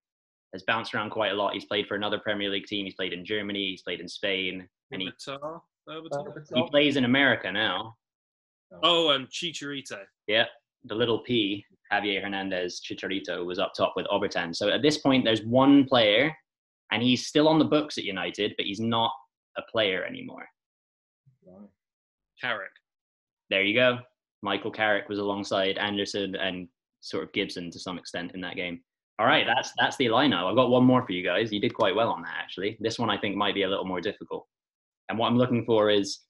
has bounced around quite a lot. He's played for another Premier League team. He's played in Germany. He's played in Spain, and he, Berbatov? Berbatov? he plays in America now. Oh, um, Chicharito. Yeah, the little P, Javier Hernandez Chicharito, was up top with Obertan. So at this point, there's one player, and he's still on the books at United, but he's not a player anymore. Carrick. there you go. Michael Carrick was alongside Anderson and sort of Gibson to some extent in that game. All right, that's that's the lineup. I've got one more for you guys. You did quite well on that actually. This one I think might be a little more difficult. And what I'm looking for is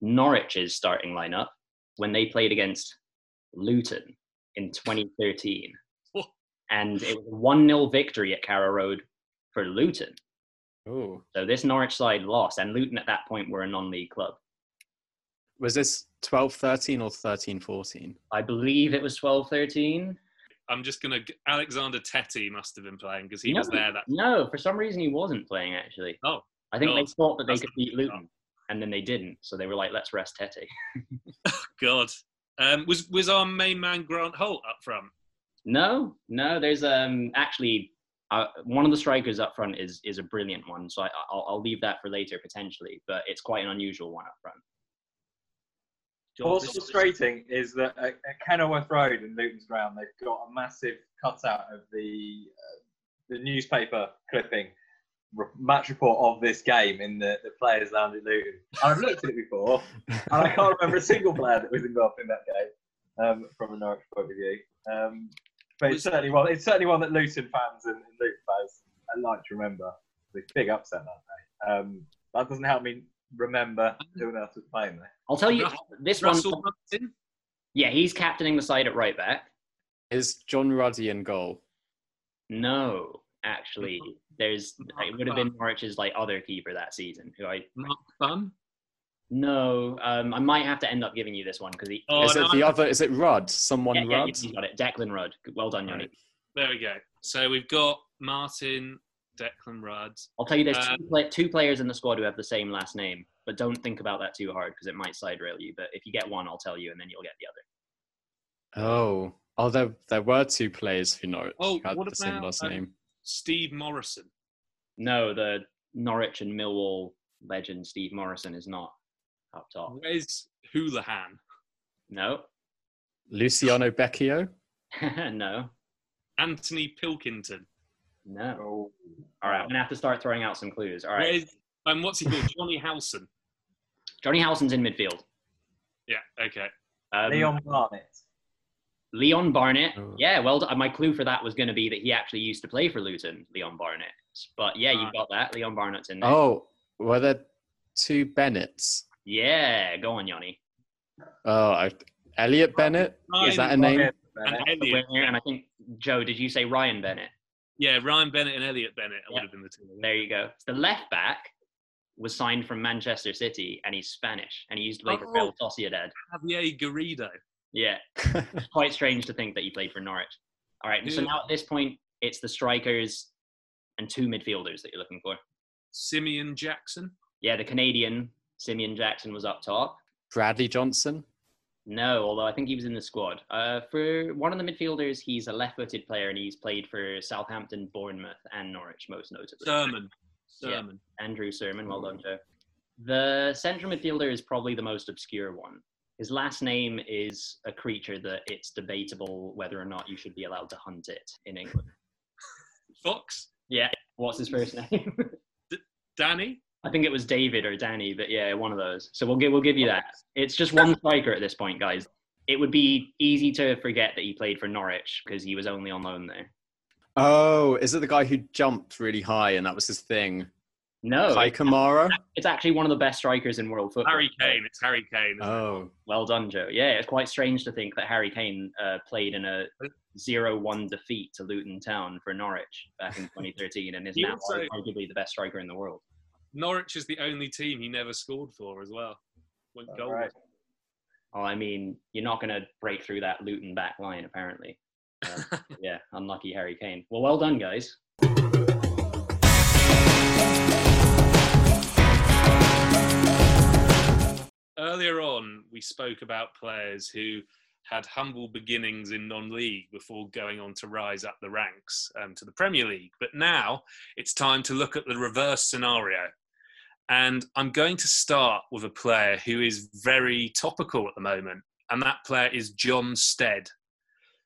Norwich's starting lineup when they played against Luton in 2013. Oh. And it was a 1 0 victory at Carrow Road for Luton. Oh, So this Norwich side lost, and Luton at that point were a non league club. was this 12 13 or 13 14? I believe it was 12 13. I'm just gonna. Alexander Tettey must have been playing because he No, was there. That No, for some reason he wasn't playing actually. Oh, I think they oh. thought that they That's could beat Luton, and then they didn't. So they were like, "Let's rest Tettey." God. Um, was was our main man Grant Holt up front? No, no. There's um actually uh, one of the strikers up front is is a brilliant one. So I, I'll, I'll leave that for later potentially, but it's quite an unusual one up front. God, What's frustrating is that at, at Kenilworth Road in Luton's ground, they've got a massive cutout of the uh, the newspaper clipping re- match report of this game in the, the players' lounge at Luton. I've looked at it before, and I can't remember a single player that was involved in that game um, from a Norwich point of view. Um, but it's certainly one. It's certainly one that Luton fans and, and Luton fans I like to remember. It's a big upset that day. Um, that doesn't help me remember who else was playing there. I'll tell you Russell- this Russell one. Martin. Yeah, he's captaining the side at right back. Is John Ruddy in goal? No, actually, there's it would have been Norwich's like other keeper that season. Who I Mark Bunn. no, um, I might have to end up giving you this one because he. Oh, is no, it the other? Is it Rudd? Someone yeah, yeah, Rudd? you got it. Declan Rudd. Well done, Yanni. Right. There we go. So we've got Martin, Declan Rudd. I'll tell you, there's Uh, two, play- two players in the squad who have the same last name, but don't think about that too hard because it might side rail you. But if you get one, I'll tell you, and then you'll get the other. Oh, oh, there there were two players who know Oh, had what the same about, last um, name. Steve Morrison. No, the Norwich and Millwall legend Steve Morrison is not up top. Where's Hoolahan? No, Luciano Becchio. no, Anthony Pilkington. no. Oh, All right, I'm gonna have to start throwing out some clues. All right, Where's um, what's he called? Jonny Howson. Jonny Howson's in midfield. Yeah. Okay. Um, Leon Barnett. Leon Barnett. Oh. Yeah, well, done. my clue for that was going to be that he actually used to play for Luton, Leon Barnett. But yeah, Ah. you've got that. Leon Barnett's in there. Oh, were there two Bennetts? Yeah, go on, Yanni. Oh, I, Elliott Bennett. Is that a name? Barnett. And Elliott. winner, and I think Joe, did you say Ryan Bennett? Yeah, Ryan Bennett and Elliott Bennett Yeah. would have been the two. There you go. The left back was signed from Manchester City, and he's Spanish, and he used to play for Oh. Real Sociedad. Javier Garrido. Yeah, it's quite strange to think that he played for Norwich. All right, so now at this point, it's the strikers and two midfielders that you're looking for. Simeon Jackson. Yeah, the Canadian Simeon Jackson was up top. Bradley Johnson. No, although I think he was in the squad. Uh, for one of the midfielders, he's a left-footed player, and he's played for Southampton, Bournemouth, and Norwich, most notably. Surman. Yeah. Surman. Andrew Surman, well done, Joe. The central midfielder is probably the most obscure one. His last name is a creature that it's debatable whether or not you should be allowed to hunt it in England. Fox. Yeah, what's his first name? Danny. I think it was David or Danny, but yeah, one of those. So we'll give we'll give you that. It's just one striker at this point, guys. It would be easy to forget that he played for Norwich because he was only on loan there. Oh, is it the guy who jumped really high and that was his thing? No, Kei Kamara. it's actually one of the best strikers in world football. Harry Kane. It's Harry Kane. isn't it? Oh, Well done, Joe. Yeah, it's quite strange to think that Harry Kane uh, played in a 0-1 defeat to Luton Town for Norwich back in 2013 and is He now also- arguably the best striker in the world. Norwich is the only team he never scored for as well. Went All goal. right. Oh, I mean, you're not going to break through that Luton back line, apparently. Uh, yeah, unlucky Harry Kane. Well, well done, guys. Earlier on, we spoke about players who had humble beginnings in non-league before going on to rise up the ranks um, to the Premier League. But now it's time to look at the reverse scenario. And I'm going to start with a player who is very topical at the moment, and that player is Jon Stead.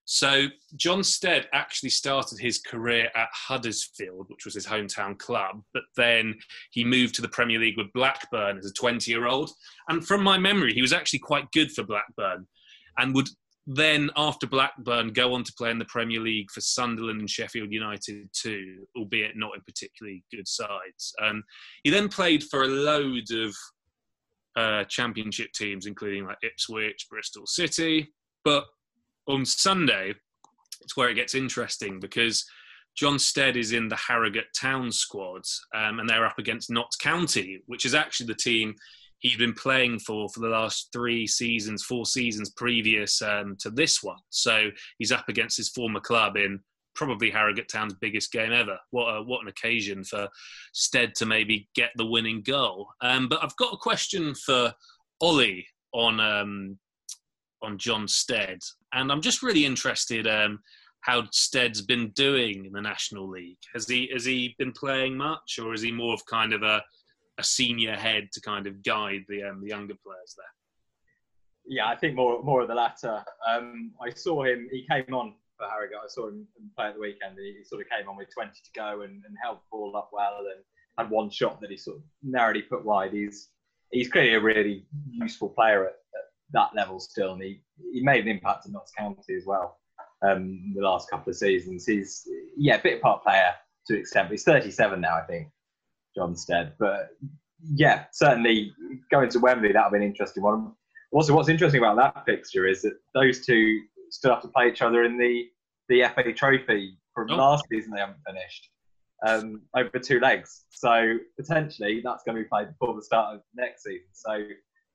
So, Jon Stead actually started his career at Huddersfield, which was his hometown club, but then he moved to the Premier League with Blackburn as a 20 year old. And from my memory, he was actually quite good for Blackburn and would then, after Blackburn, go on to play in the Premier League for Sunderland and Sheffield United too, albeit not in particularly good sides. Um, he then played for a load of uh, championship teams, including like Ipswich, Bristol City. But on Sunday, it's where it gets interesting because Jon Stead is in the Harrogate Town squad, um, and they're up against Notts County, which is actually the team he'd been playing for for the last three seasons, four seasons previous um, to this one. So he's up against his former club in probably Harrogate Town's biggest game ever. What a, what an occasion for Stead to maybe get the winning goal. Um, but I've got a question for Ollie on um, on Jon Stead, and I'm just really interested um, how Stead's been doing in the National League. Has he has he been playing much, or is he more of kind of a a senior head to kind of guide the um, the younger players there? Yeah, I think more more of the latter. Um, I saw him. He came on for Harrogate. I saw him play at the weekend. He sort of came on with 20 to go and, and held the ball up well. And had one shot that he sort of narrowly put wide. He's he's clearly a really useful player at, that level still, and he, he made an impact at Notts County as well um, the last couple of seasons. He's yeah, a bit part player to an extent. But he's 37 now, I think, Jon Stead. But yeah, certainly going to Wembley that'll be an interesting one. Also, what's interesting about that fixture is that those two still have to play each other in the the FA Trophy from oh. last season. They haven't finished um, over two legs. So potentially that's going to be played before the start of next season. So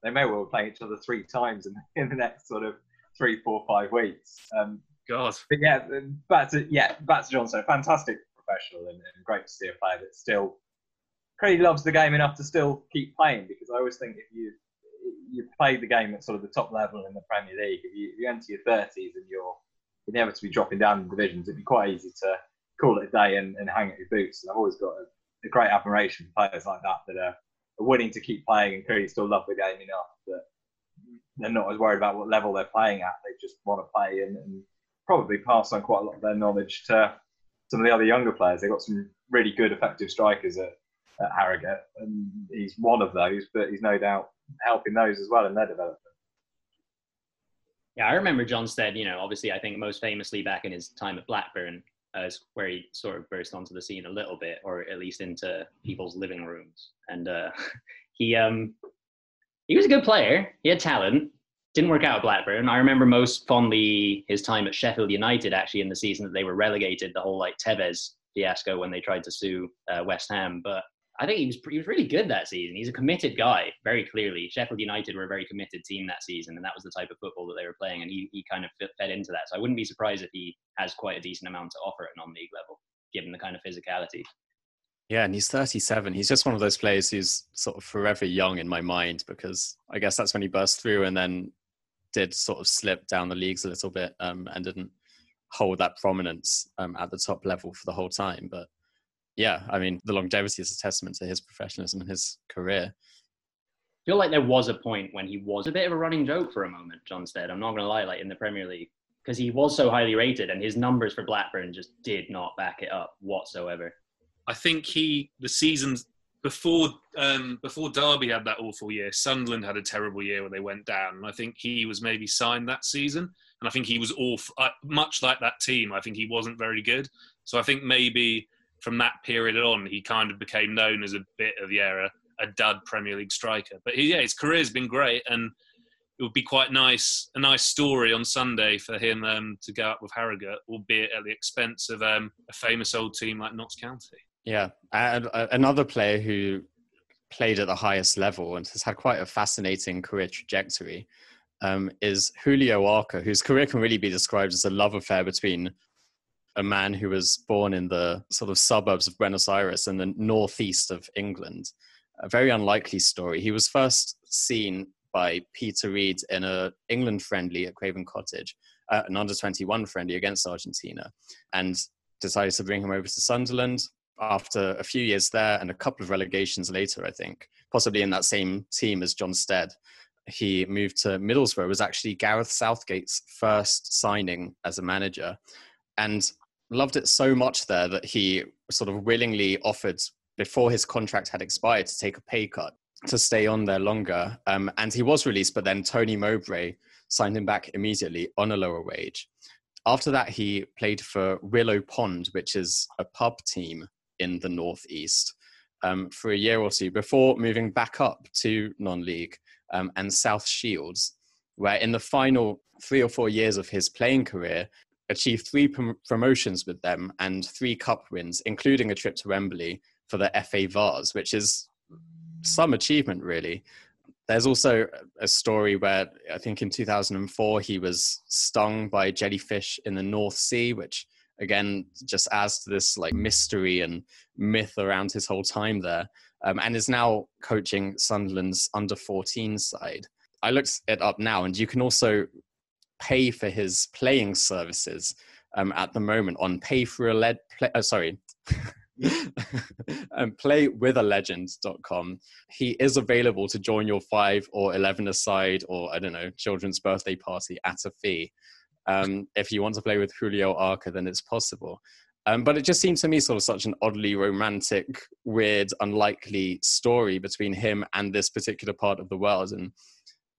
they may well playing each other three times in, in the next sort of three, four, five weeks. Um, God. But yeah, back to yeah, back to Johnson. Fantastic professional and, and, great to see a player that still really loves the game enough to still keep playing. Because I always think if you you play the game at sort of the top level in the Premier League, if you, if you enter your thirties and you're inevitably dropping down in divisions, it'd be quite easy to call it a day and, and hang at your boots. And I've always got a, a great admiration for players like that that are, willing to keep playing and clearly still love the game enough that they're not as worried about what level they're playing at. They just want to play and, and probably pass on quite a lot of their knowledge to some of the other younger players. They've got some really good, effective strikers at, at Harrogate, and he's one of those, but he's no doubt helping those as well in their development. Yeah, I remember Jon Stead, you know, obviously, I think most famously back in his time at Blackburn, as where he sort of burst onto the scene a little bit, or at least into people's living rooms. And uh, he um, he was a good player. He had talent. Didn't work out at Blackburn. I remember most fondly his time at Sheffield United, actually, in the season that they were relegated. The whole like Tevez fiasco when they tried to sue uh, West Ham, but I think he was he was really good that season. He's a committed guy, very clearly. Sheffield United were a very committed team that season, and that was the type of football that they were playing. And he he kind of fed into that. So I wouldn't be surprised if he has quite a decent amount to offer at non-league level, given the kind of physicality. Yeah, and he's 37. He's just one of those players who's sort of forever young in my mind because I guess that's when he burst through and then did sort of slip down the leagues a little bit um, and didn't hold that prominence um, at the top level for the whole time. But yeah, I mean, the longevity is a testament to his professionalism and his career. I feel like there was a point when he was a bit of a running joke for a moment, Jon Stead. I'm not going to lie, like in the Premier League, because he was so highly rated and his numbers for Blackburn just did not back it up whatsoever. I think he, the seasons before um, before Derby had that awful year, Sunderland had a terrible year where they went down. And I think he was maybe signed that season, and I think he was awful. Uh, much like that team, I think he wasn't very good. So I think maybe from that period on, he kind of became known as a bit of yeah, a, a dud Premier League striker. But he, yeah, his career's been great, and it would be quite nice, a nice story on Sunday for him um, to go up with Harrogate, albeit at the expense of um, a famous old team like Notts County. Yeah, and uh, another player who played at the highest level and has had quite a fascinating career trajectory um, is Julio Arca, whose career can really be described as a love affair between a man who was born in the sort of suburbs of Buenos Aires in the northeast of England. A very unlikely story. He was first seen by Peter Reid in an England friendly at Craven Cottage, uh, an under 21 friendly against Argentina, and decided to bring him over to Sunderland. After a few years there and a couple of relegations later, I think, possibly in that same team as Jon Stead, he moved to Middlesbrough. Was actually Gareth Southgate's first signing as a manager. And loved it so much there that he sort of willingly offered before his contract had expired to take a pay cut to stay on there longer. Um, and he was released, but then Tony Mowbray signed him back immediately on a lower wage. After that, he played for Willow Pond, which is a pub team in the Northeast, um, for a year or two before moving back up to non league um, and South Shields, where in the final three or four years of his playing career, achieved three prom- promotions with them and three cup wins, including a trip to Wembley for the FA Vase, which is some achievement, really. There's also a story where I think in 2004 he was stung by jellyfish in the North Sea, which again just adds to this like mystery and myth around his whole time there, um, and is now coaching Sunderland's under 14 side. I looked it up now, and you can also pay for his playing services um, at the moment on pay for a lead play, uh, sorry um, playwithalegend.com he is available to join your five or 11 aside or i don't know children's birthday party at a fee. Um, if you want to play with julio arca then it's possible. Um, but it just seemed to me sort of such an oddly romantic, weird, unlikely story between him and this particular part of the world. And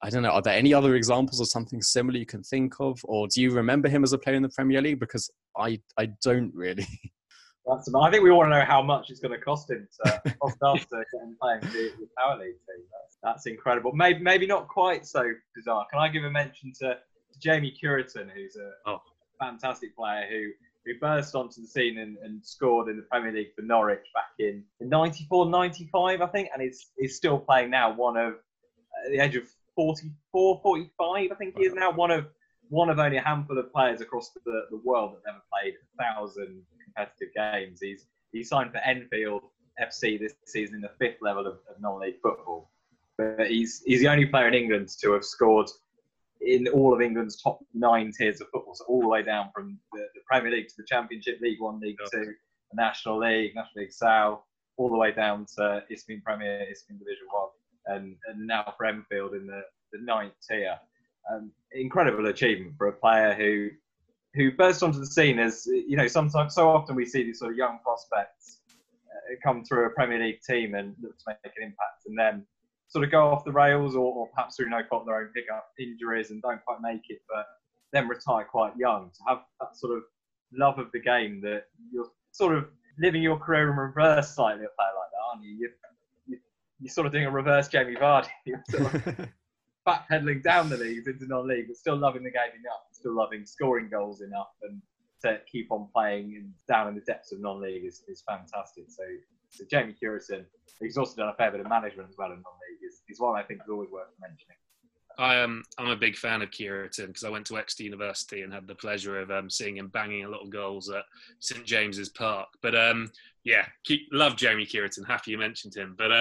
I don't know, are there any other examples of something similar you can think of? Or do you remember him as a player in the Premier League? Because I, I don't really. That's, I think we want to know how much it's going to cost him to cost us to get him playing the, the Power League team. That's, that's incredible. Maybe, maybe not quite so bizarre. Can I give a mention to Jamie Cureton, who's a oh. fantastic player who who burst onto the scene and, and, scored in the Premier League for Norwich back in, in 94, 95, I think, and is, he's still playing now, one of, at the age of 44, 45, I think he is now, one of one of only a handful of players across the, the world that never played a thousand competitive games. He's he signed for Enfield FC this season in the fifth level of, of non-league football. But he's he's the only player in England to have scored in all of England's top nine tiers of football, so all the way down from the, the Premier League to the Championship, League One, League Two, the National League, National League South, all the way down to Isthmian Premier, Isthmian Division One, and, and now for Enfield in the, the ninth tier. Um, incredible achievement for a player who who burst onto the scene as you know sometimes so often we see these sort of young prospects uh, come through a Premier League team and look to make an impact and then sort of go off the rails or, or perhaps through no fault of their own pick up injuries and don't quite make it but then retire quite young to have that sort of love of the game that you're sort of living your career in reverse slightly a player like that aren't you, you, you you're sort of doing a reverse Jamie Vardy sort of backpedaling down the leagues into non-league, but still loving the game enough, still loving scoring goals enough, and to keep on playing and down in the depths of non-league is, is fantastic. So, so Jamie Cureton, he's also done a fair bit of management as well in non-league, is, is one I think is always worth mentioning. I am I'm a big fan of Cureton because I went to Exeter University and had the pleasure of um, seeing him banging a lot of goals at St James's Park. But um, yeah, keep, love Jamie Cureton. Happy you mentioned him. But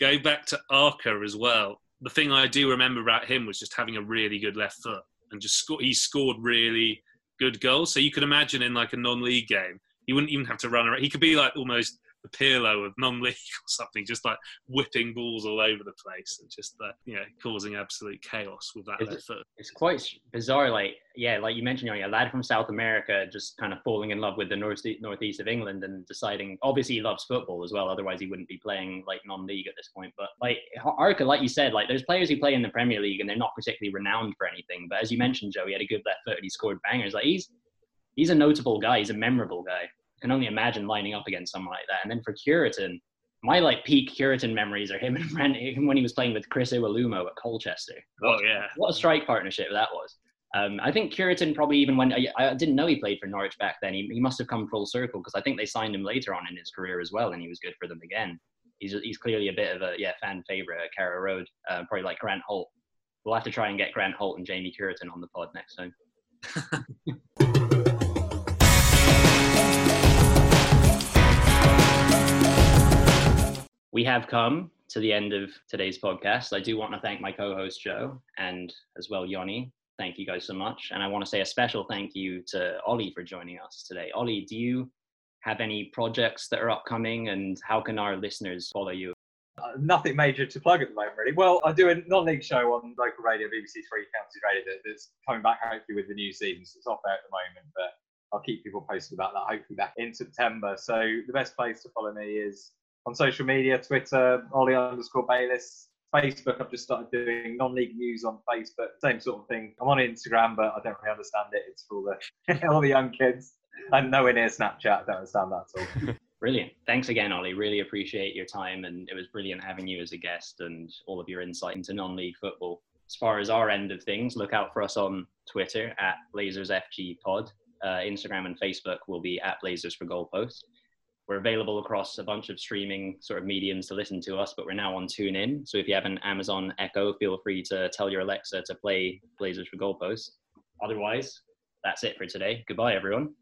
going back to Arca as well, the thing I do remember about him was just having a really good left foot and just sco- he scored really good goals. So you could imagine in like a non-league game, he wouldn't even have to run around. He could be like almost the Pirlo of non-league or something, just like whipping balls all over the place and just uh, you know causing absolute chaos with that it's, left foot. It's quite bizarre. Like yeah, like you mentioned, you know, a lad from South America just kind of falling in love with the north northeast of England and deciding. Obviously, he loves football as well. Otherwise, he wouldn't be playing like non-league at this point. But like Arca, like you said, like there's players who play in the Premier League and they're not particularly renowned for anything. But as you mentioned, Joe, he had a good left foot and he scored bangers. Like he's he's a notable guy. He's a memorable guy can only imagine lining up against someone like that. And then for Cureton, my like peak Cureton memories are him and him when he was playing with Chris Iwelumo at Colchester. Oh yeah, what a strike partnership that was. Um, I think Cureton probably even when I, I, didn't know he played for Norwich back then. He, he must have come full circle because I think they signed him later on in his career as well, and he was good for them again. He's he's clearly a bit of a yeah fan favorite at Carrow Road, uh, probably like Grant Holt. We'll have to try and get Grant Holt and Jamie Cureton on the pod next time. we have come to the end of today's podcast. I do want to thank my co-host Joe and as well Yoni. Thank you guys so much, and I want to say a special thank you to Ollie for joining us today. Ollie, do you have any projects that are upcoming, and how can our listeners follow you? Uh, nothing major to plug at the moment, really. Well, I do a non-league show on local radio, BBC Three Counties Radio, that's coming back hopefully with the new season. So it's off there at the moment, but I'll keep people posted about that hopefully back in September. So the best place to follow me is on social media, Twitter, Ollie underscore Bayliss. Facebook, I've just started doing non-league news on Facebook, same sort of thing. I'm on Instagram, but I don't really understand it. It's for the all the young kids. And nowhere near Snapchat. I don't understand that at all. Brilliant. Thanks again, Ollie. Really appreciate your time, and it was brilliant having you as a guest and all of your insight into non-league football. As far as our end of things, look out for us on Twitter at BlazersFG Pod. Uh, Instagram and Facebook will be at Blazers for Goalpost. We're available across a bunch of streaming sort of mediums to listen to us, but we're now on TuneIn. So if you have an Amazon Echo, feel free to tell your Alexa to play Blazers for Goalposts. Otherwise, that's it for today. Goodbye, everyone.